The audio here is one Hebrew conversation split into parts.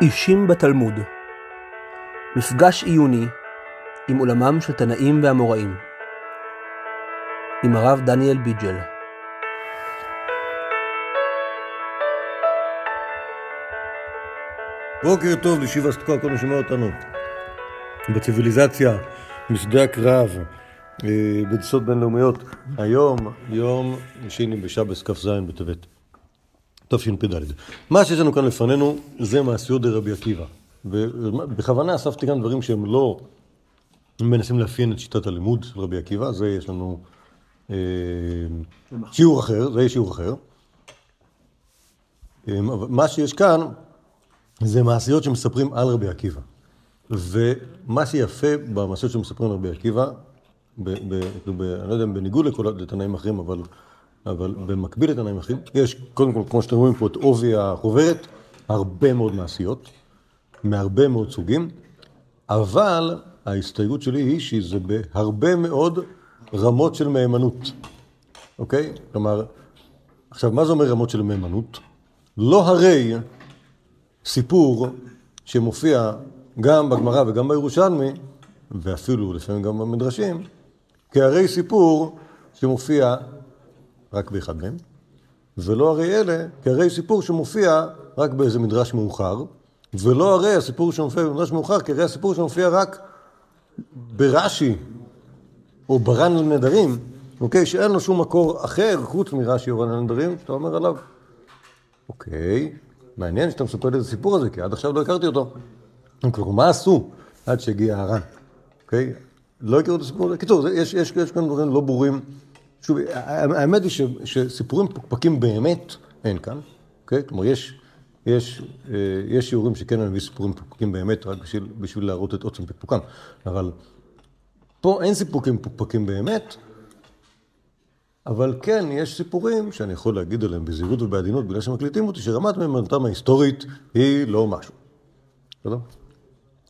אישים בתלמוד. מפגש עיוני עם עולמם של תנאים ואמוראים עם הרב דניאל ביג'ל. בוקר טוב לישיבה סטקוע, כל שומע אותנו. בציוויליזציה, בשדה הקרב, אה, בטיסות בינלאומיות. היום, יום שני בשבס כ"ז בטבת, תשפ"ד. מה שיש לנו כאן לפנינו זה מעשיות דרבי עקיבא. ובכוונה אספתי כאן דברים שהם לא מנסים לאפיין את שיטת הלימוד של רבי עקיבא, זה יש לנו אה, שיעור אחר, זה יהיה שיעור אחר. אה, מה שיש כאן זה מעשיות שמספרים על רבי עקיבא. ומה שיפה במעשיות שמספרים על רבי עקיבא, ב, ב, ב, אני לא יודע אם בניגוד לכל התנאים האחרים, אבל, אבל במקביל לתנאים האחרים, יש קודם כל, כמו שאתם רואים פה, את עובי החוברת, הרבה מאוד מעשיות, מהרבה מאוד סוגים, אבל ההסתייגות שלי היא שזה בהרבה מאוד רמות של מהימנות, אוקיי? כלומר, עכשיו, מה זה אומר רמות של מהימנות? לא הרי סיפור שמופיע גם בגמרא וגם בירושלמי, ואפילו לפעמים גם במדרשים, כהרי סיפור שמופיע רק באחד מהם, ולא הרי אלה כהרי סיפור שמופיע רק באיזה מדרש מאוחר, ולא הרי הסיפור שמופיע במדרש מאוחר כהרי הסיפור שמופיע רק ברש"י או ברן לנדרים, אוקיי? שאין לו שום מקור אחר חוץ מרש"י או ברן לנדרים, שאתה אומר עליו, אוקיי, מעניין שאתה מספר לי את הסיפור הזה, כי עד עכשיו לא הכרתי אותו. כלומר, מה עשו עד שהגיע הר"ן, אוקיי? לא הכירו את הסיפור הזה. קיצור, יש, יש, יש כאן דברים לא ברורים. שוב, האמת היא שסיפורים פוקפקים באמת אין כאן, אוקיי? כלומר, יש, יש, יש שיעורים שכן אני מביא סיפורים פוקפקים באמת, רק בשביל, בשביל להראות את עוצם פקפוקם, אבל פה אין סיפורים פוקפקים באמת, אבל כן, יש סיפורים שאני יכול להגיד עליהם בזהירות ובעדינות, בגלל שמקליטים אותי, שרמת מהימנותם ההיסטורית היא לא משהו. בסדר?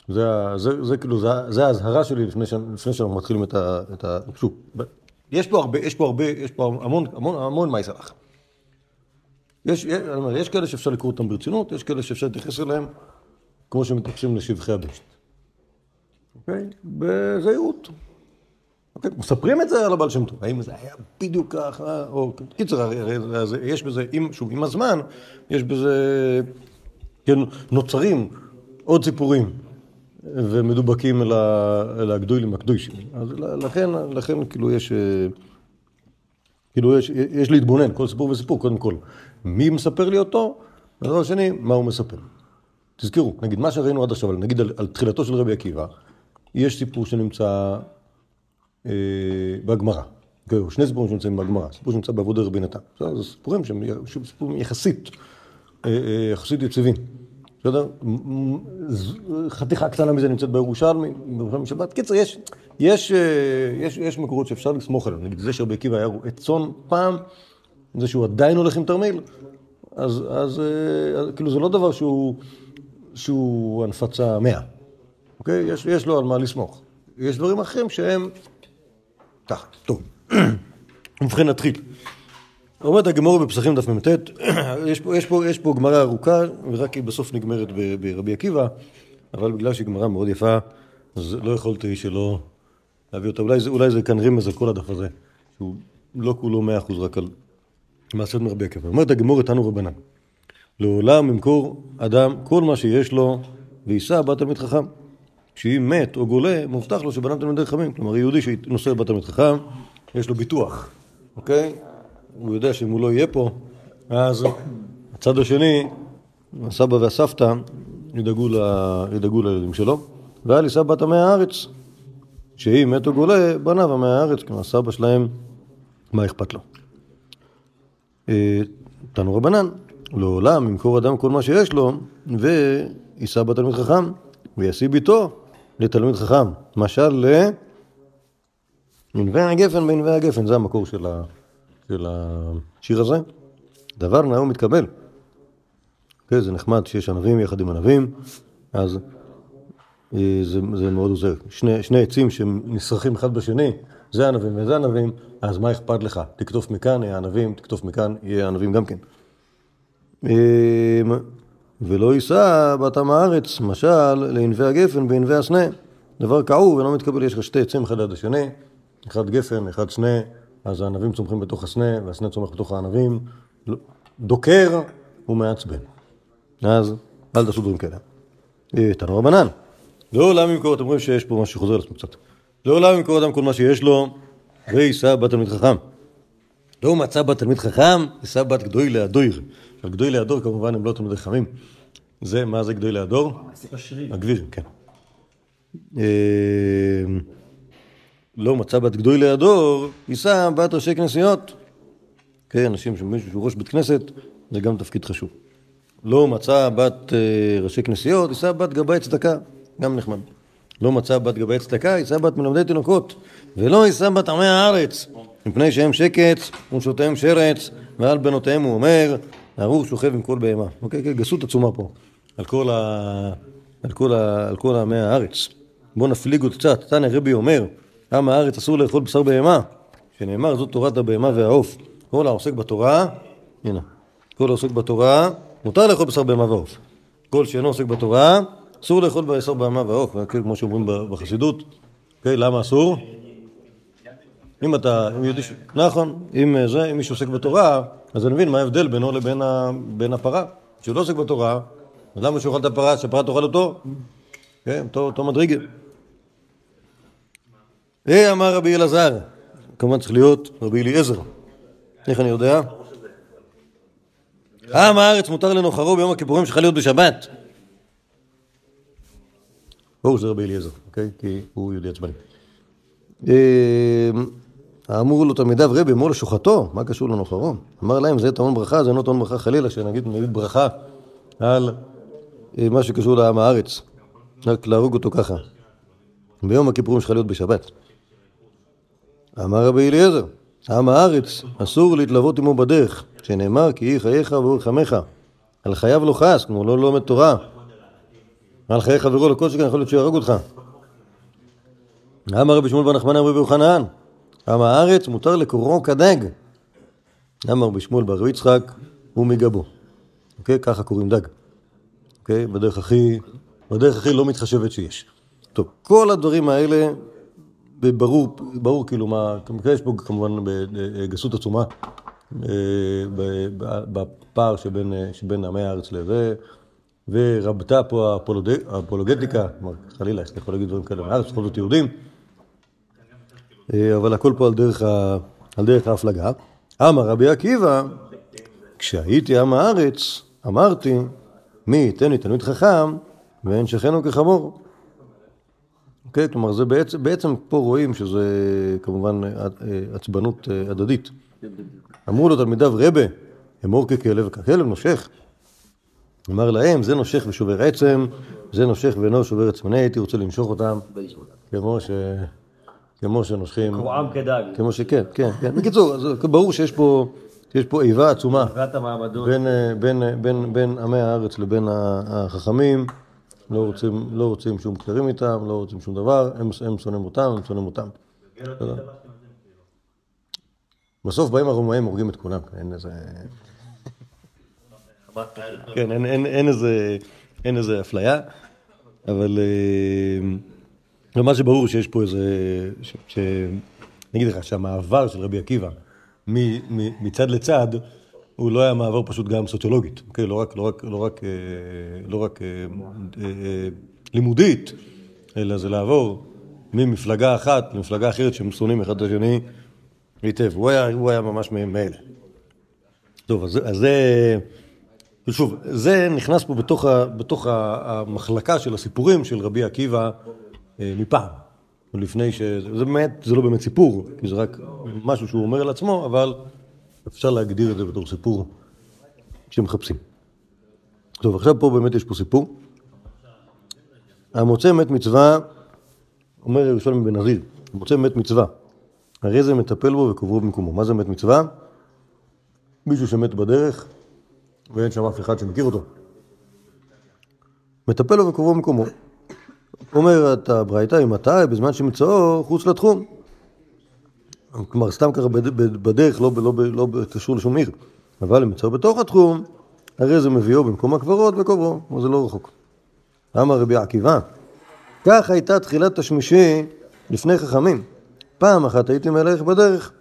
זה, זה, זה כאילו, זה, זה ההזהרה שלי לפני, לפני שאנחנו מתחילים את ה... את ה שוב, יש פה הרבה, יש פה הרבה, יש פה המון, המון, המון מה יסלח. יש, יש, יש כאלה שאפשר לקרוא אותם ברצינות, יש כאלה שאפשר להתייחס אליהם כמו שמתייחסים לשבחי הבשת. אוקיי? בזהירות. אוקיי? מספרים את זה על הבעל שם טוב, האם זה היה בדיוק ככה, או קיצר, יש בזה, שוב, עם הזמן, יש בזה, כן, נוצרים עוד סיפורים ומדובקים אל, הגדולים הקדושים. אז לכן, לכן כאילו יש, כאילו יש, יש להתבונן, כל סיפור וסיפור, קודם כל, מי מספר לי אותו, ודבר שני, מה הוא מספר. תזכרו, נגיד, מה שראינו עד עכשיו, נגיד על, על תחילתו של רבי עקיבא, יש סיפור שנמצא אה, בגמרא. שני סיפורים שנמצאים בגמרא, סיפור שנמצא בעבודה רבי נתן. זה סיפורים שהם סיפורים יחסית, אה, אה, יחסית יציבים. בסדר? חתיכה קטנה מזה נמצאת בירושלמי, בירושלמי שבת. קיצר, יש, יש, יש, יש מקורות שאפשר לסמוך עליהם. נגיד, זה שרבי עקיבא היה רועה צאן פעם, זה שהוא עדיין הולך עם תרמיל, אז, אז, אז כאילו זה לא דבר שהוא, שהוא הנפצה מאה. אוקיי? יש, יש לו על מה לסמוך. יש דברים אחרים שהם... טוב. ובכן נתחיל. אומרת הגמור בפסחים דף מ"ט, יש פה, יש פה, יש פה גמרא ארוכה, ורק היא בסוף נגמרת ברבי עקיבא, אבל בגלל שהיא גמרא מאוד יפה, אז לא יכולתי שלא להביא אותה. אולי זה, אולי זה כאן רמז על כל הדף הזה, שהוא לא כולו מאה אחוז רק על מעשיות מרבי עקיבא. אומרת הגמור איתנו רבנן, לעולם ימכור אדם כל מה שיש לו, ויישא בת תלמיד חכם. כשאם מת או גולה, מובטח לו שבנם תלמידי חכמים. כלומר, יהודי שנושא בת תלמיד חכם, יש לו ביטוח, אוקיי? הוא יודע שאם הוא לא יהיה פה, אז הצד השני, הסבא והסבתא, ידאגו, ל... ידאגו לילדים שלו. והיה לי סבא עמי הארץ, שאם מת או גולה, בניו עמי הארץ, כלומר הסבא שלהם, מה אכפת לו? תנו רבנן, לעולם ימכור אדם כל מה שיש לו, ויישא בתלמיד חכם, וישיא ביתו לתלמיד חכם. משל ל... מנבי הגפן בנבי הגפן, זה המקור של, ה... של השיר הזה. דבר נאום מתקבל. כן, זה נחמד שיש ענבים יחד עם ענבים, אז זה, זה מאוד עוזר. שני, שני עצים שנסרחים אחד בשני, זה ענבים וזה ענבים, אז מה אכפת לך? תקטוף מכאן, יהיה ענבים, תקטוף מכאן, יהיה ענבים גם כן. ולא יישא בת עם הארץ, משל לענבי הגפן בענבי הסנה. דבר כאוב ולא מתקבל, יש לך שתי עצים אחד ליד השני, אחד גפן, אחד סנה, אז הענבים צומחים בתוך הסנה, והסנה צומח בתוך הענבים. דוקר ומעצבן. אז אל תעשו דברים כאלה. אה, תנו רבנן. לעולם ימכור, אתם רואים שיש פה משהו שחוזר על עצמו קצת. לעולם ימכור אדם כל מה שיש לו, ויישא בת תלמיד חכם. לא מצא בת תלמיד חכם, יישא בת גדוי להדויר. עכשיו גדוי להדור כמובן הם לא תלמידי חכמים. זה, מה זה גדוי להדור? הגבירים, כן. לא מצא בת גדוי להדור, יישא בת ראשי כנסיות. כן, אנשים שמישהו שהוא ראש בית כנסת, זה גם תפקיד חשוב. לא מצא בת אה, ראשי כנסיות, יישא בת גבאי צדקה, גם נחמד. לא מצא בת גבאי צדקה, יישא בת מלמדי תינוקות, ולא יישא בת עמי הארץ, מפני שהם שקץ ונשותיהם שרץ, ועל בנותיהם הוא אומר, ארור שוכב עם כל בהמה. אוקיי, כן, גסות עצומה פה, על כל, ה... על כל, ה... על כל עמי הארץ. בואו נפליג עוד קצת, תנא רבי אומר, עם הארץ אסור לאכול בשר בהמה, שנאמר זאת תורת הבהמה והעוף. כל העוסק בתורה, הנה, כל העוסק בתורה, מותר לאכול בשר בהמה ועוף. כל שאינו עוסק בתורה, אסור לאכול בשר בהמה ועוף, כן, כמו שאומרים בחסידות. אוקיי, למה אסור? אם אתה, אם יודעים, נכון, אם אה, זה, אם מישהו עוסק בתורה, אז אני מבין מה ההבדל בינו לבין הפרה. כשהוא לא עוסק בתורה, אז למה שהוא יאכל את הפרה, שהפרה תאכל אותו? כן, אותו, מדרגה. אה, אמר רבי אלעזר, כמובן צריך להיות רבי אליעזר. איך אני יודע? עם הארץ מותר לנוחרו ביום הכיפורים שלך להיות בשבת. ברור שזה רבי אליעזר, אוקיי? כי הוא יהודי עצבני. אמרו לו תלמידיו רבי אמור לשוחטו, מה קשור לנוחרו? אמר להם זה טעון ברכה, זה לא טעון ברכה חלילה, שנגיד נגיד ברכה על אה, מה שקשור לעם הארץ, רק להרוג אותו ככה. ביום הכיפורים שלך להיות בשבת. אמר רבי אליעזר, עם הארץ אסור להתלוות עמו בדרך, שנאמר כי יהי חייך ואורך עמך. על חייו לא חס, כמו לא לומד תורה. על חיי חברו לכל שכן יכול להיות שיהרוג אותך. אמר רבי שמואל בר נחמני רבי יוחנן, עם הארץ מותר לקורו כדג. אמר רבי שמואל בר יצחק הוא מגבו. אוקיי? ככה קוראים דג. אוקיי? בדרך הכי, בדרך הכי לא מתחשבת שיש. טוב, כל הדברים האלה, ברור, ברור כאילו מה, יש פה כמובן גסות עצומה אה, בפער שבין, שבין עמי הארץ לזה, ורבתה פה האפולוגטיקה, כלומר חלילה, איך אתה יכול להגיד דברים כאלה מהארץ, בכל זאת יהודים, אה, אבל הכל פה על דרך, ה, על דרך ההפלגה. אמר רבי עקיבא, כשהייתי עם הארץ, אמרתי, מי ייתן לי תלמיד חכם, ואין שכנו כחמור. אוקיי? כלומר, זה בעצם, בעצם פה רואים שזה כמובן אה, עצבנות אה, הדדית. אמרו לו תלמידיו, רבה, אמור ככלב, ככלב נושך. אמר להם, זה נושך ושובר עצם, זה נושך ואינו שובר עצם. אני הייתי רוצה למשוך אותם, כמו ש... כמו שנושכים... קרועם כדג. כמו שכן, כן, כן. בקיצור, ברור שיש פה, שיש פה איבה עצומה. בין, אה, בין, בין, בין עמי הארץ לבין החכמים. לא רוצים, לא רוצים שום קשרים איתם, לא רוצים שום דבר, הם, הם שונאים אותם, הם שונאים אותם. בסוף באים הרומאים, הורגים את כולם, אין איזה... כן, אין, אין, אין, איזה, אין איזה אפליה, אבל אה, מה שברור שיש פה איזה... ש, ש, אני אגיד לך שהמעבר של רבי עקיבא מ, מ, מצד לצד, הוא לא היה מעבר פשוט גם סוציולוגית, אוקיי? לא רק, לא רק, לא רק, אה, לא רק אה, אה, לימודית, אלא זה לעבור ממפלגה אחת למפלגה אחרת שהם שונאים אחד את השני היטב. הוא היה, הוא היה ממש מאלה. טוב, אז, אז זה... ושוב, זה נכנס פה בתוך, ה, בתוך המחלקה של הסיפורים של רבי עקיבא מפעם. לפני ש... זה באמת, זה לא באמת סיפור, כי זה רק משהו שהוא אומר על עצמו, אבל אפשר להגדיר את זה בתור סיפור שמחפשים. טוב, עכשיו פה באמת יש פה סיפור. המוצא מת מצווה, אומר ירושלים בן נזיר, המוצא מת מצווה, הרי זה מטפל בו וקוברו במקומו. מה זה מת מצווה? מישהו שמת בדרך, ואין שם אף אחד שמכיר אותו. מטפל לו וקוברו במקומו. אומרת הברייתא, אם אתה בזמן שמצאו חוץ לתחום. כלומר, סתם ככה בדרך, לא, לא, לא, לא קשור לשום עיר. אבל אם מצאו בתוך התחום, הרי זה מביאו במקום הקברות וקוברו, וזה לא רחוק. אמר רבי עקיבא, כך הייתה תחילת תשמישי לפני חכמים. פעם אחת הייתי מלך בדרך,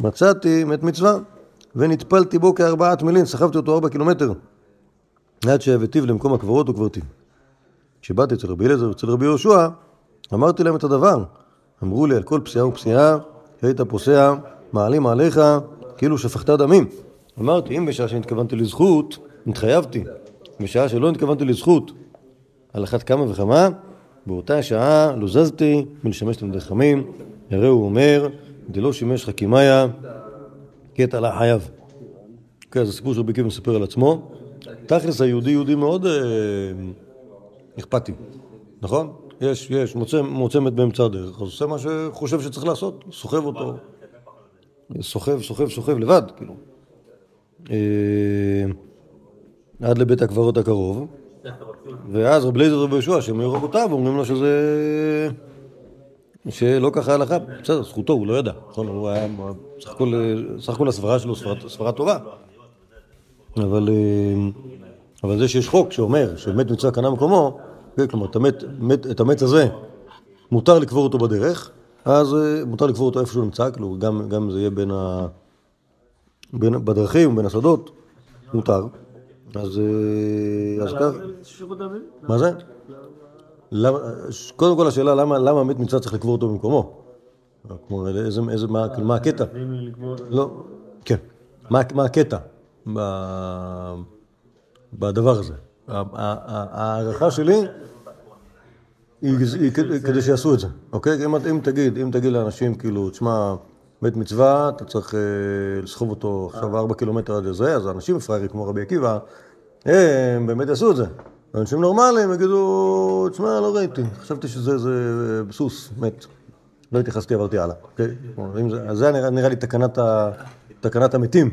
מצאתי מת מצווה, ונטפלתי בו כארבעת מילין, סחבתי אותו ארבע קילומטר, עד שהבאתיו למקום הקברות וקברתיו. כשבאתי אצל רבי אליעזר ואצל רבי יהושע, אמרתי להם את הדבר. אמרו לי על כל פסיעה ופסיעה שהיית פוסע, מעלים עליך כאילו שפכת דמים. אמרתי, אם בשעה שנתכוונתי לזכות, התחייבתי. בשעה שלא נתכוונתי לזכות, על אחת כמה וכמה, באותה שעה לא זזתי מלשמש תלמידי חכמים, הרי הוא אומר, דלא שימש חכימיה, קטע לה חייב. אוקיי, אז הסיפור של רבי עקיבא מספר על עצמו. תכלס היהודי יהודי מאוד אה, אכפתי, נכון? יש, יש, מוצא, מוצא מת באמצע הדרך, אז עושה מה שחושב שצריך לעשות, סוחב אותו, סוחב, סוחב, סוחב לבד, כאילו. אה, עד לבית הקברות הקרוב, ואז רב אליעזר ורבי יהושע, שהם היו רבותיו, אומרים לו שזה... שלא ככה ההלכה, בסדר, זכותו, הוא לא ידע, נכון, הוא היה, סך הכל, הסברה שלו סברה, טובה, אבל, אה, אבל זה שיש חוק שאומר שמת מצווה קנה מקומו, כלומר, את המת, מת, את המץ הזה מותר לקבור אותו בדרך, אז אה, מותר לקבור אותו איפה שהוא נמצא, כאילו, גם, גם זה יהיה בין ה... בין, בדרכים, בין השדות, מותר. אז, אה, אז כך... מה זה? למה, קודם כל השאלה למה, למה מת מצווה צריך לקבור אותו במקומו? כמו איזה, איזה, מה, מה הקטע? לא, כן. מה, מה הקטע בדבר הזה? ההערכה שלי היא, כדי שיעשו את זה, אוקיי? אם, תגיד, אם תגיד לאנשים כאילו, תשמע, מת מצווה, אתה צריך אה, לסחוב אותו עכשיו ארבע קילומטר עד לזה, אז האנשים פראיירים כמו רבי עקיבא, הם באמת יעשו את זה. אנשים נורמליים יגידו, תשמע, לא ראיתי, חשבתי שזה זה, סוס, מת. לא התייחסתי, עברתי הלאה. אוקיי? זה, זה נראה, לי תקנת, המתים.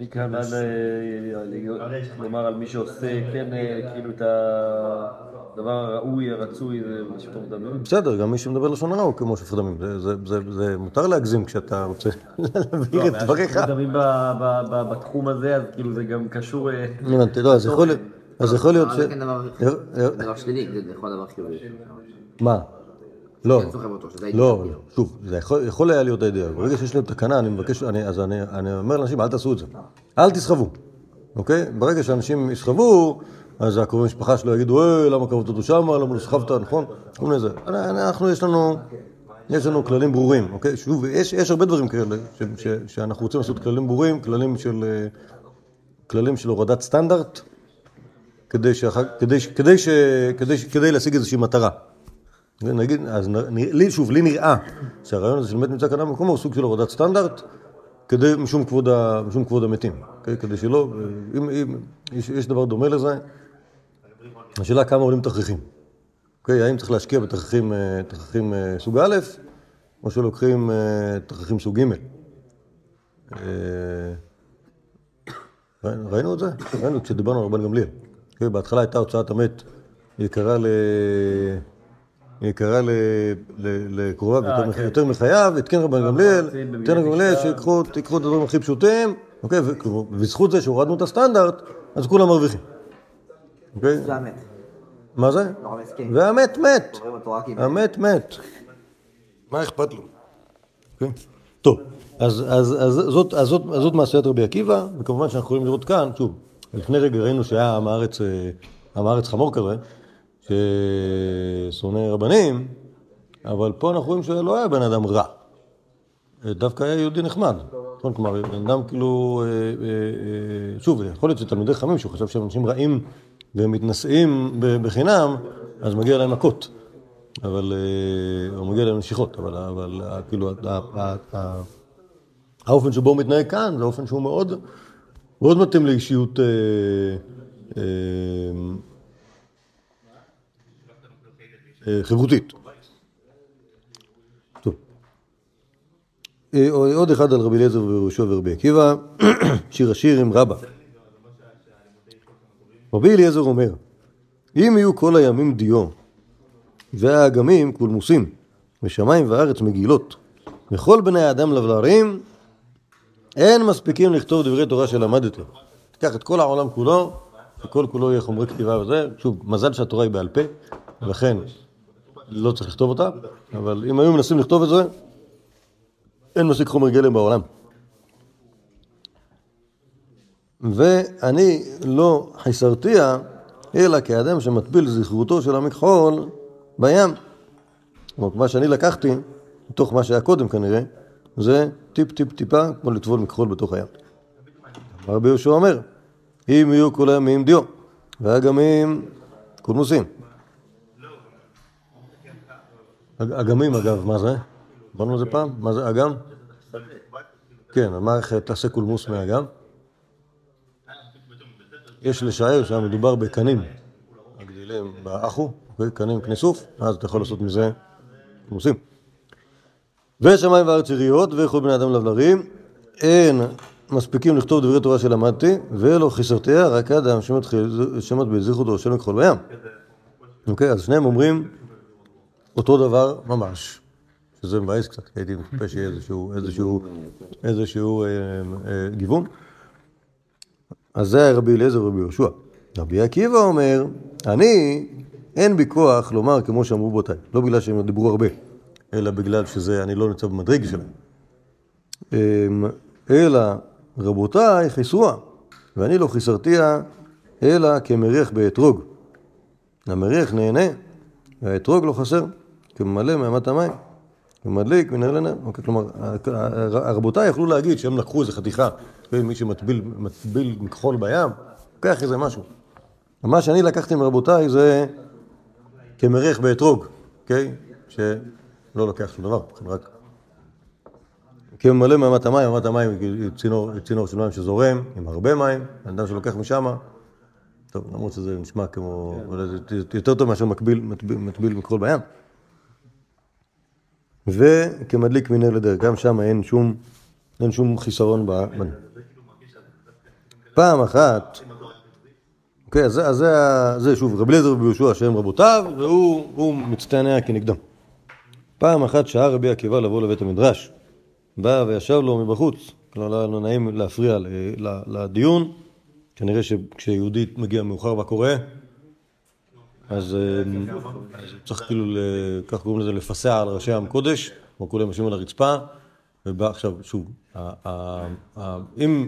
מכאן עד לומר על מי שעושה, כן, אה, כאילו את הדבר הראוי, הרצוי, זה שפוך דמים. בסדר, גם מי שמדבר לשון הרע הוא כמו שפוך דמים. זה- זה- זה- זה מותר להגזים כשאתה רוצה להבהיר את דבריך. שפוך דמים בתחום הזה, אז כאילו זה גם קשור... אה, הבנתי, לא, אז יכול להיות- אז יכול להיות ש... כן דבר- אה, אה, דבר שלילי, זה יכול דבר חיובי. מה? לא, לא, שוב, זה יכול, היה להיות האידאה. ברגע שיש להם תקנה, אני מבקש, אז אני, אומר לאנשים, אל תעשו את זה. אל תסחבו, אוקיי? ברגע שאנשים יסחבו, אז הקרובי משפחה שלו יגידו, אה, למה קרבת אותו שמה, למה לא סחבת, נכון? כל מיני זה. אנחנו, יש לנו, יש לנו כללים ברורים, אוקיי? שוב, יש, יש הרבה דברים כאלה, ש, ש, שאנחנו רוצים לעשות כללים ברורים, כללים של, כללים של הורדת סטנדרט, כדי להשיג איזושהי מטרה. נגיד, אז לי, שוב, לי נראה שהרעיון הזה של מת נמצא כאן במקומו הוא סוג של הורדת סטנדרט, כדי, משום כבוד, ה, משום כבוד המתים, okay? כדי שלא, אם, אם יש, יש דבר דומה לזה, השאלה כמה עולים תכריכים, okay? האם צריך להשקיע בתכריכים אה, אה, סוג א', או שלוקחים אה, תכריכים סוג ג'. ראינו- את זה? ראינו כשדיברנו על רבן גמליאל. okay? בהתחלה הייתה הוצאת המת יקרה ל... יקרה ל- ל- לקרוביו יותר מח- יותר מחייו, התקן רבן גמליאל, התקן רבן גמליאל שיקחו את הדברים הכי פשוטים, אוקיי, ובזכות זה שהורדנו את הסטנדרט, אז כולם מרוויחים. אוקיי? זה המת. מה זה? והמת מת. המת מת. מה אכפת לו? אוקיי? טוב, אז, אז, אז, זאת, מעשיית רבי עקיבא, וכמובן שאנחנו יכולים לראות כאן, שוב, לפני רגע ראינו שהיה עם הארץ, אה, עם הארץ חמור כזה, ששונא רבנים, אבל פה אנחנו רואים שלא היה בן אדם רע, דווקא היה יהודי נחמד. נכון? כלומר, בן אדם כאילו, אה, אה, אה, שוב, יכול להיות שתלמידי חכמים שהוא חשב שהם אנשים רעים והם מתנשאים בחינם, אז מגיע להם מכות. אבל, או מגיע להם נשיכות, אבל, כאילו, האופן שבו הוא מתנהג כאן זה אופן שהוא מאוד, מתאים לאישיות חברותית. טוב. אה, עוד אחד על רבי אליעזר ויהושע ורבי עקיבא, שיר השיר עם רבא. רבי אליעזר אומר, אם יהיו כל הימים דיו, והאגמים קולמוסים, ושמיים וארץ מגילות, וכל בני האדם לבלרים, אין מספיקים לכתוב דברי תורה שלמדתי. תיקח את כל העולם כולו, וכל כולו יהיה חומרי כתיבה וזה. שוב, מזל שהתורה היא בעל פה, ולכן לא צריך לכתוב אותה, אבל אם היו מנסים לכתוב את זה, אין מספיק חומר גלם בעולם. ואני לא חיסרתיה, אלא כאדם שמטביל זכרותו של המכחול בים. כלומר, מה שאני לקחתי, מתוך מה שהיה קודם כנראה, זה טיפ טיפ טיפה, כמו לטבול מכחול בתוך הים. רבי יהושע אומר, אם יהיו כל הימים דיו, והאגמים קולמוסים. אגמים אגב, מה זה? דיברנו על זה פעם? מה זה אגם? כן, איך תעשה קולמוס מאגם? יש לשער שהמדובר בקנים הגדילים באחו, אוקיי? קנים קני סוף, אז אתה יכול לעשות מזה קולמוסים. ושמיים וארץ יריות וכל בני אדם לבלרים, אין מספיקים לכתוב דברי תורה שלמדתי, ולא חיסרתיה, רק אדם שמטביל זכרותו של מכחול בים. אוקיי, אז שניהם אומרים אותו דבר ממש, שזה מבאס קצת, הייתי מצפה שיהיה איזשהו, איזשהו, איזשהו אה, אה, גיוון. אז זה היה רבי אליעזר ורבי יהושע. רבי עקיבא אומר, אני, אין בי כוח לומר כמו שאמרו בותיי, לא בגלל שהם דיברו הרבה, אלא בגלל שזה, אני לא נמצא במדרג שלהם. אמ, אלא רבותיי חיסרוה, ואני לא חיסרתיה, אלא כמריח באתרוג. המריח נהנה, והאתרוג לא חסר, כממלא מאמת המים, ומדליק מנהר לנר. אוקיי, כלומר, רבותיי יכלו להגיד שהם לקחו איזה חתיכה, מי שמטביל מכחול בים, לוקח איזה משהו. מה שאני לקחתי מרבותיי זה כמריח באתרוג, אוקיי? שלא לוקח שום דבר, רק... כממלא מאמת המים, מאמת המים היא צינור, צינור של מים שזורם עם הרבה מים, אדם שלוקח משם, טוב, למרות שזה נשמע כמו, זה יותר טוב מאשר מקביל, מטביל, מטביל מכחול בים. וכמדליק מנר לדרך, גם שם אין שום, אין שום חיסרון ב... פעם אחת, אוקיי, אז, זה, זה שוב, רבי אליעזר רבי יהושע שהם רבותיו, והוא מצטנע כנגדם. פעם אחת שעה רבי עקיבא לבוא לבית המדרש, בא וישב לו מבחוץ, כלומר לא היה לו נעים להפריע לדיון, כנראה שכשיהודי מגיע מאוחר וקורא, אז צריך כאילו, כך קוראים לזה, לפסע על ראשי עם קודש, כמו כולם יושבים על הרצפה, ובא עכשיו, שוב,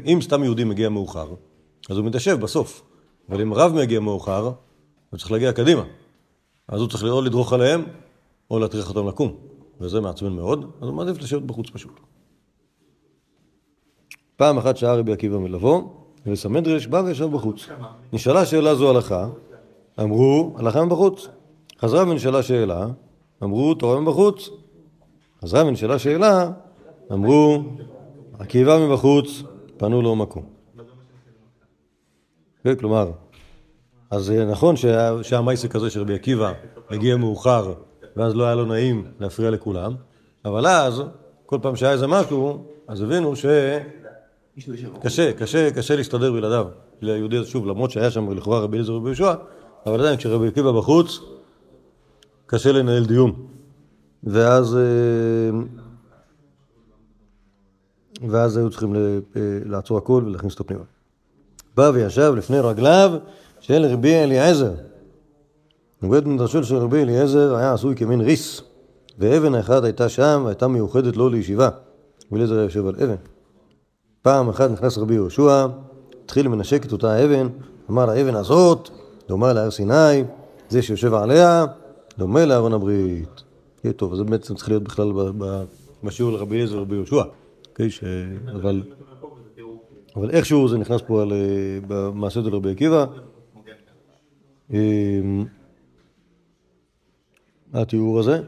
אם סתם יהודי מגיע מאוחר, אז הוא מתיישב בסוף, אבל אם רב מגיע מאוחר, הוא צריך להגיע קדימה. אז הוא צריך או לדרוך עליהם, או להטריח אותם לקום, וזה מעצבן מאוד, אז הוא מעדיף לשבת בחוץ פשוט. פעם אחת שעה רבי עקיבא מלבוא, וסמדרש בא וישב בחוץ. נשאלה שאלה זו הלכה, אמרו, הלכה מבחוץ. חזרה ונשאלה שאלה, אמרו, תורה מבחוץ. חזרה ונשאלה שאלה, אמרו, עקיבא מבחוץ, פנו לו מקום. כן, כלומר, אז נכון שהמייסק הזה של רבי עקיבא הגיע מאוחר, ואז לא היה לו נעים להפריע לכולם, אבל אז, כל פעם שהיה איזה משהו, אז הבינו ש... קשה, קשה, קשה להסתדר בלעדיו. ליהודי שוב, למרות שהיה שם לכאורה רבי אליעזר ורבי יהושע, אבל עדיין כשרבי עקיבא בחוץ, קשה לנהל דיון. ואז, אה, ואז היו צריכים לעצור הכל ולהכניס אותו פנימה. בא וישב לפני רגליו של רבי אליעזר. ובית מדרשו של רבי אליעזר היה עשוי כמין ריס, ואבן האחד הייתה שם והייתה מיוחדת לו לישיבה. רבי אליעזר היה יושב על אבן. פעם אחת נכנס רבי יהושע, התחיל לנשק את אותה האבן, אמר האבן הזאת דומה להר סיני, זה שיושב עליה דומה לארון הברית. יהיה טוב, זה בעצם צריך להיות בכלל בשיעור לרבי אליעזר ורבי יהושע. אוקיי. אבל... אבל איכשהו זה נכנס פה על, אה, במעשה של רבי עקיבא. אמ, התיאור הזה.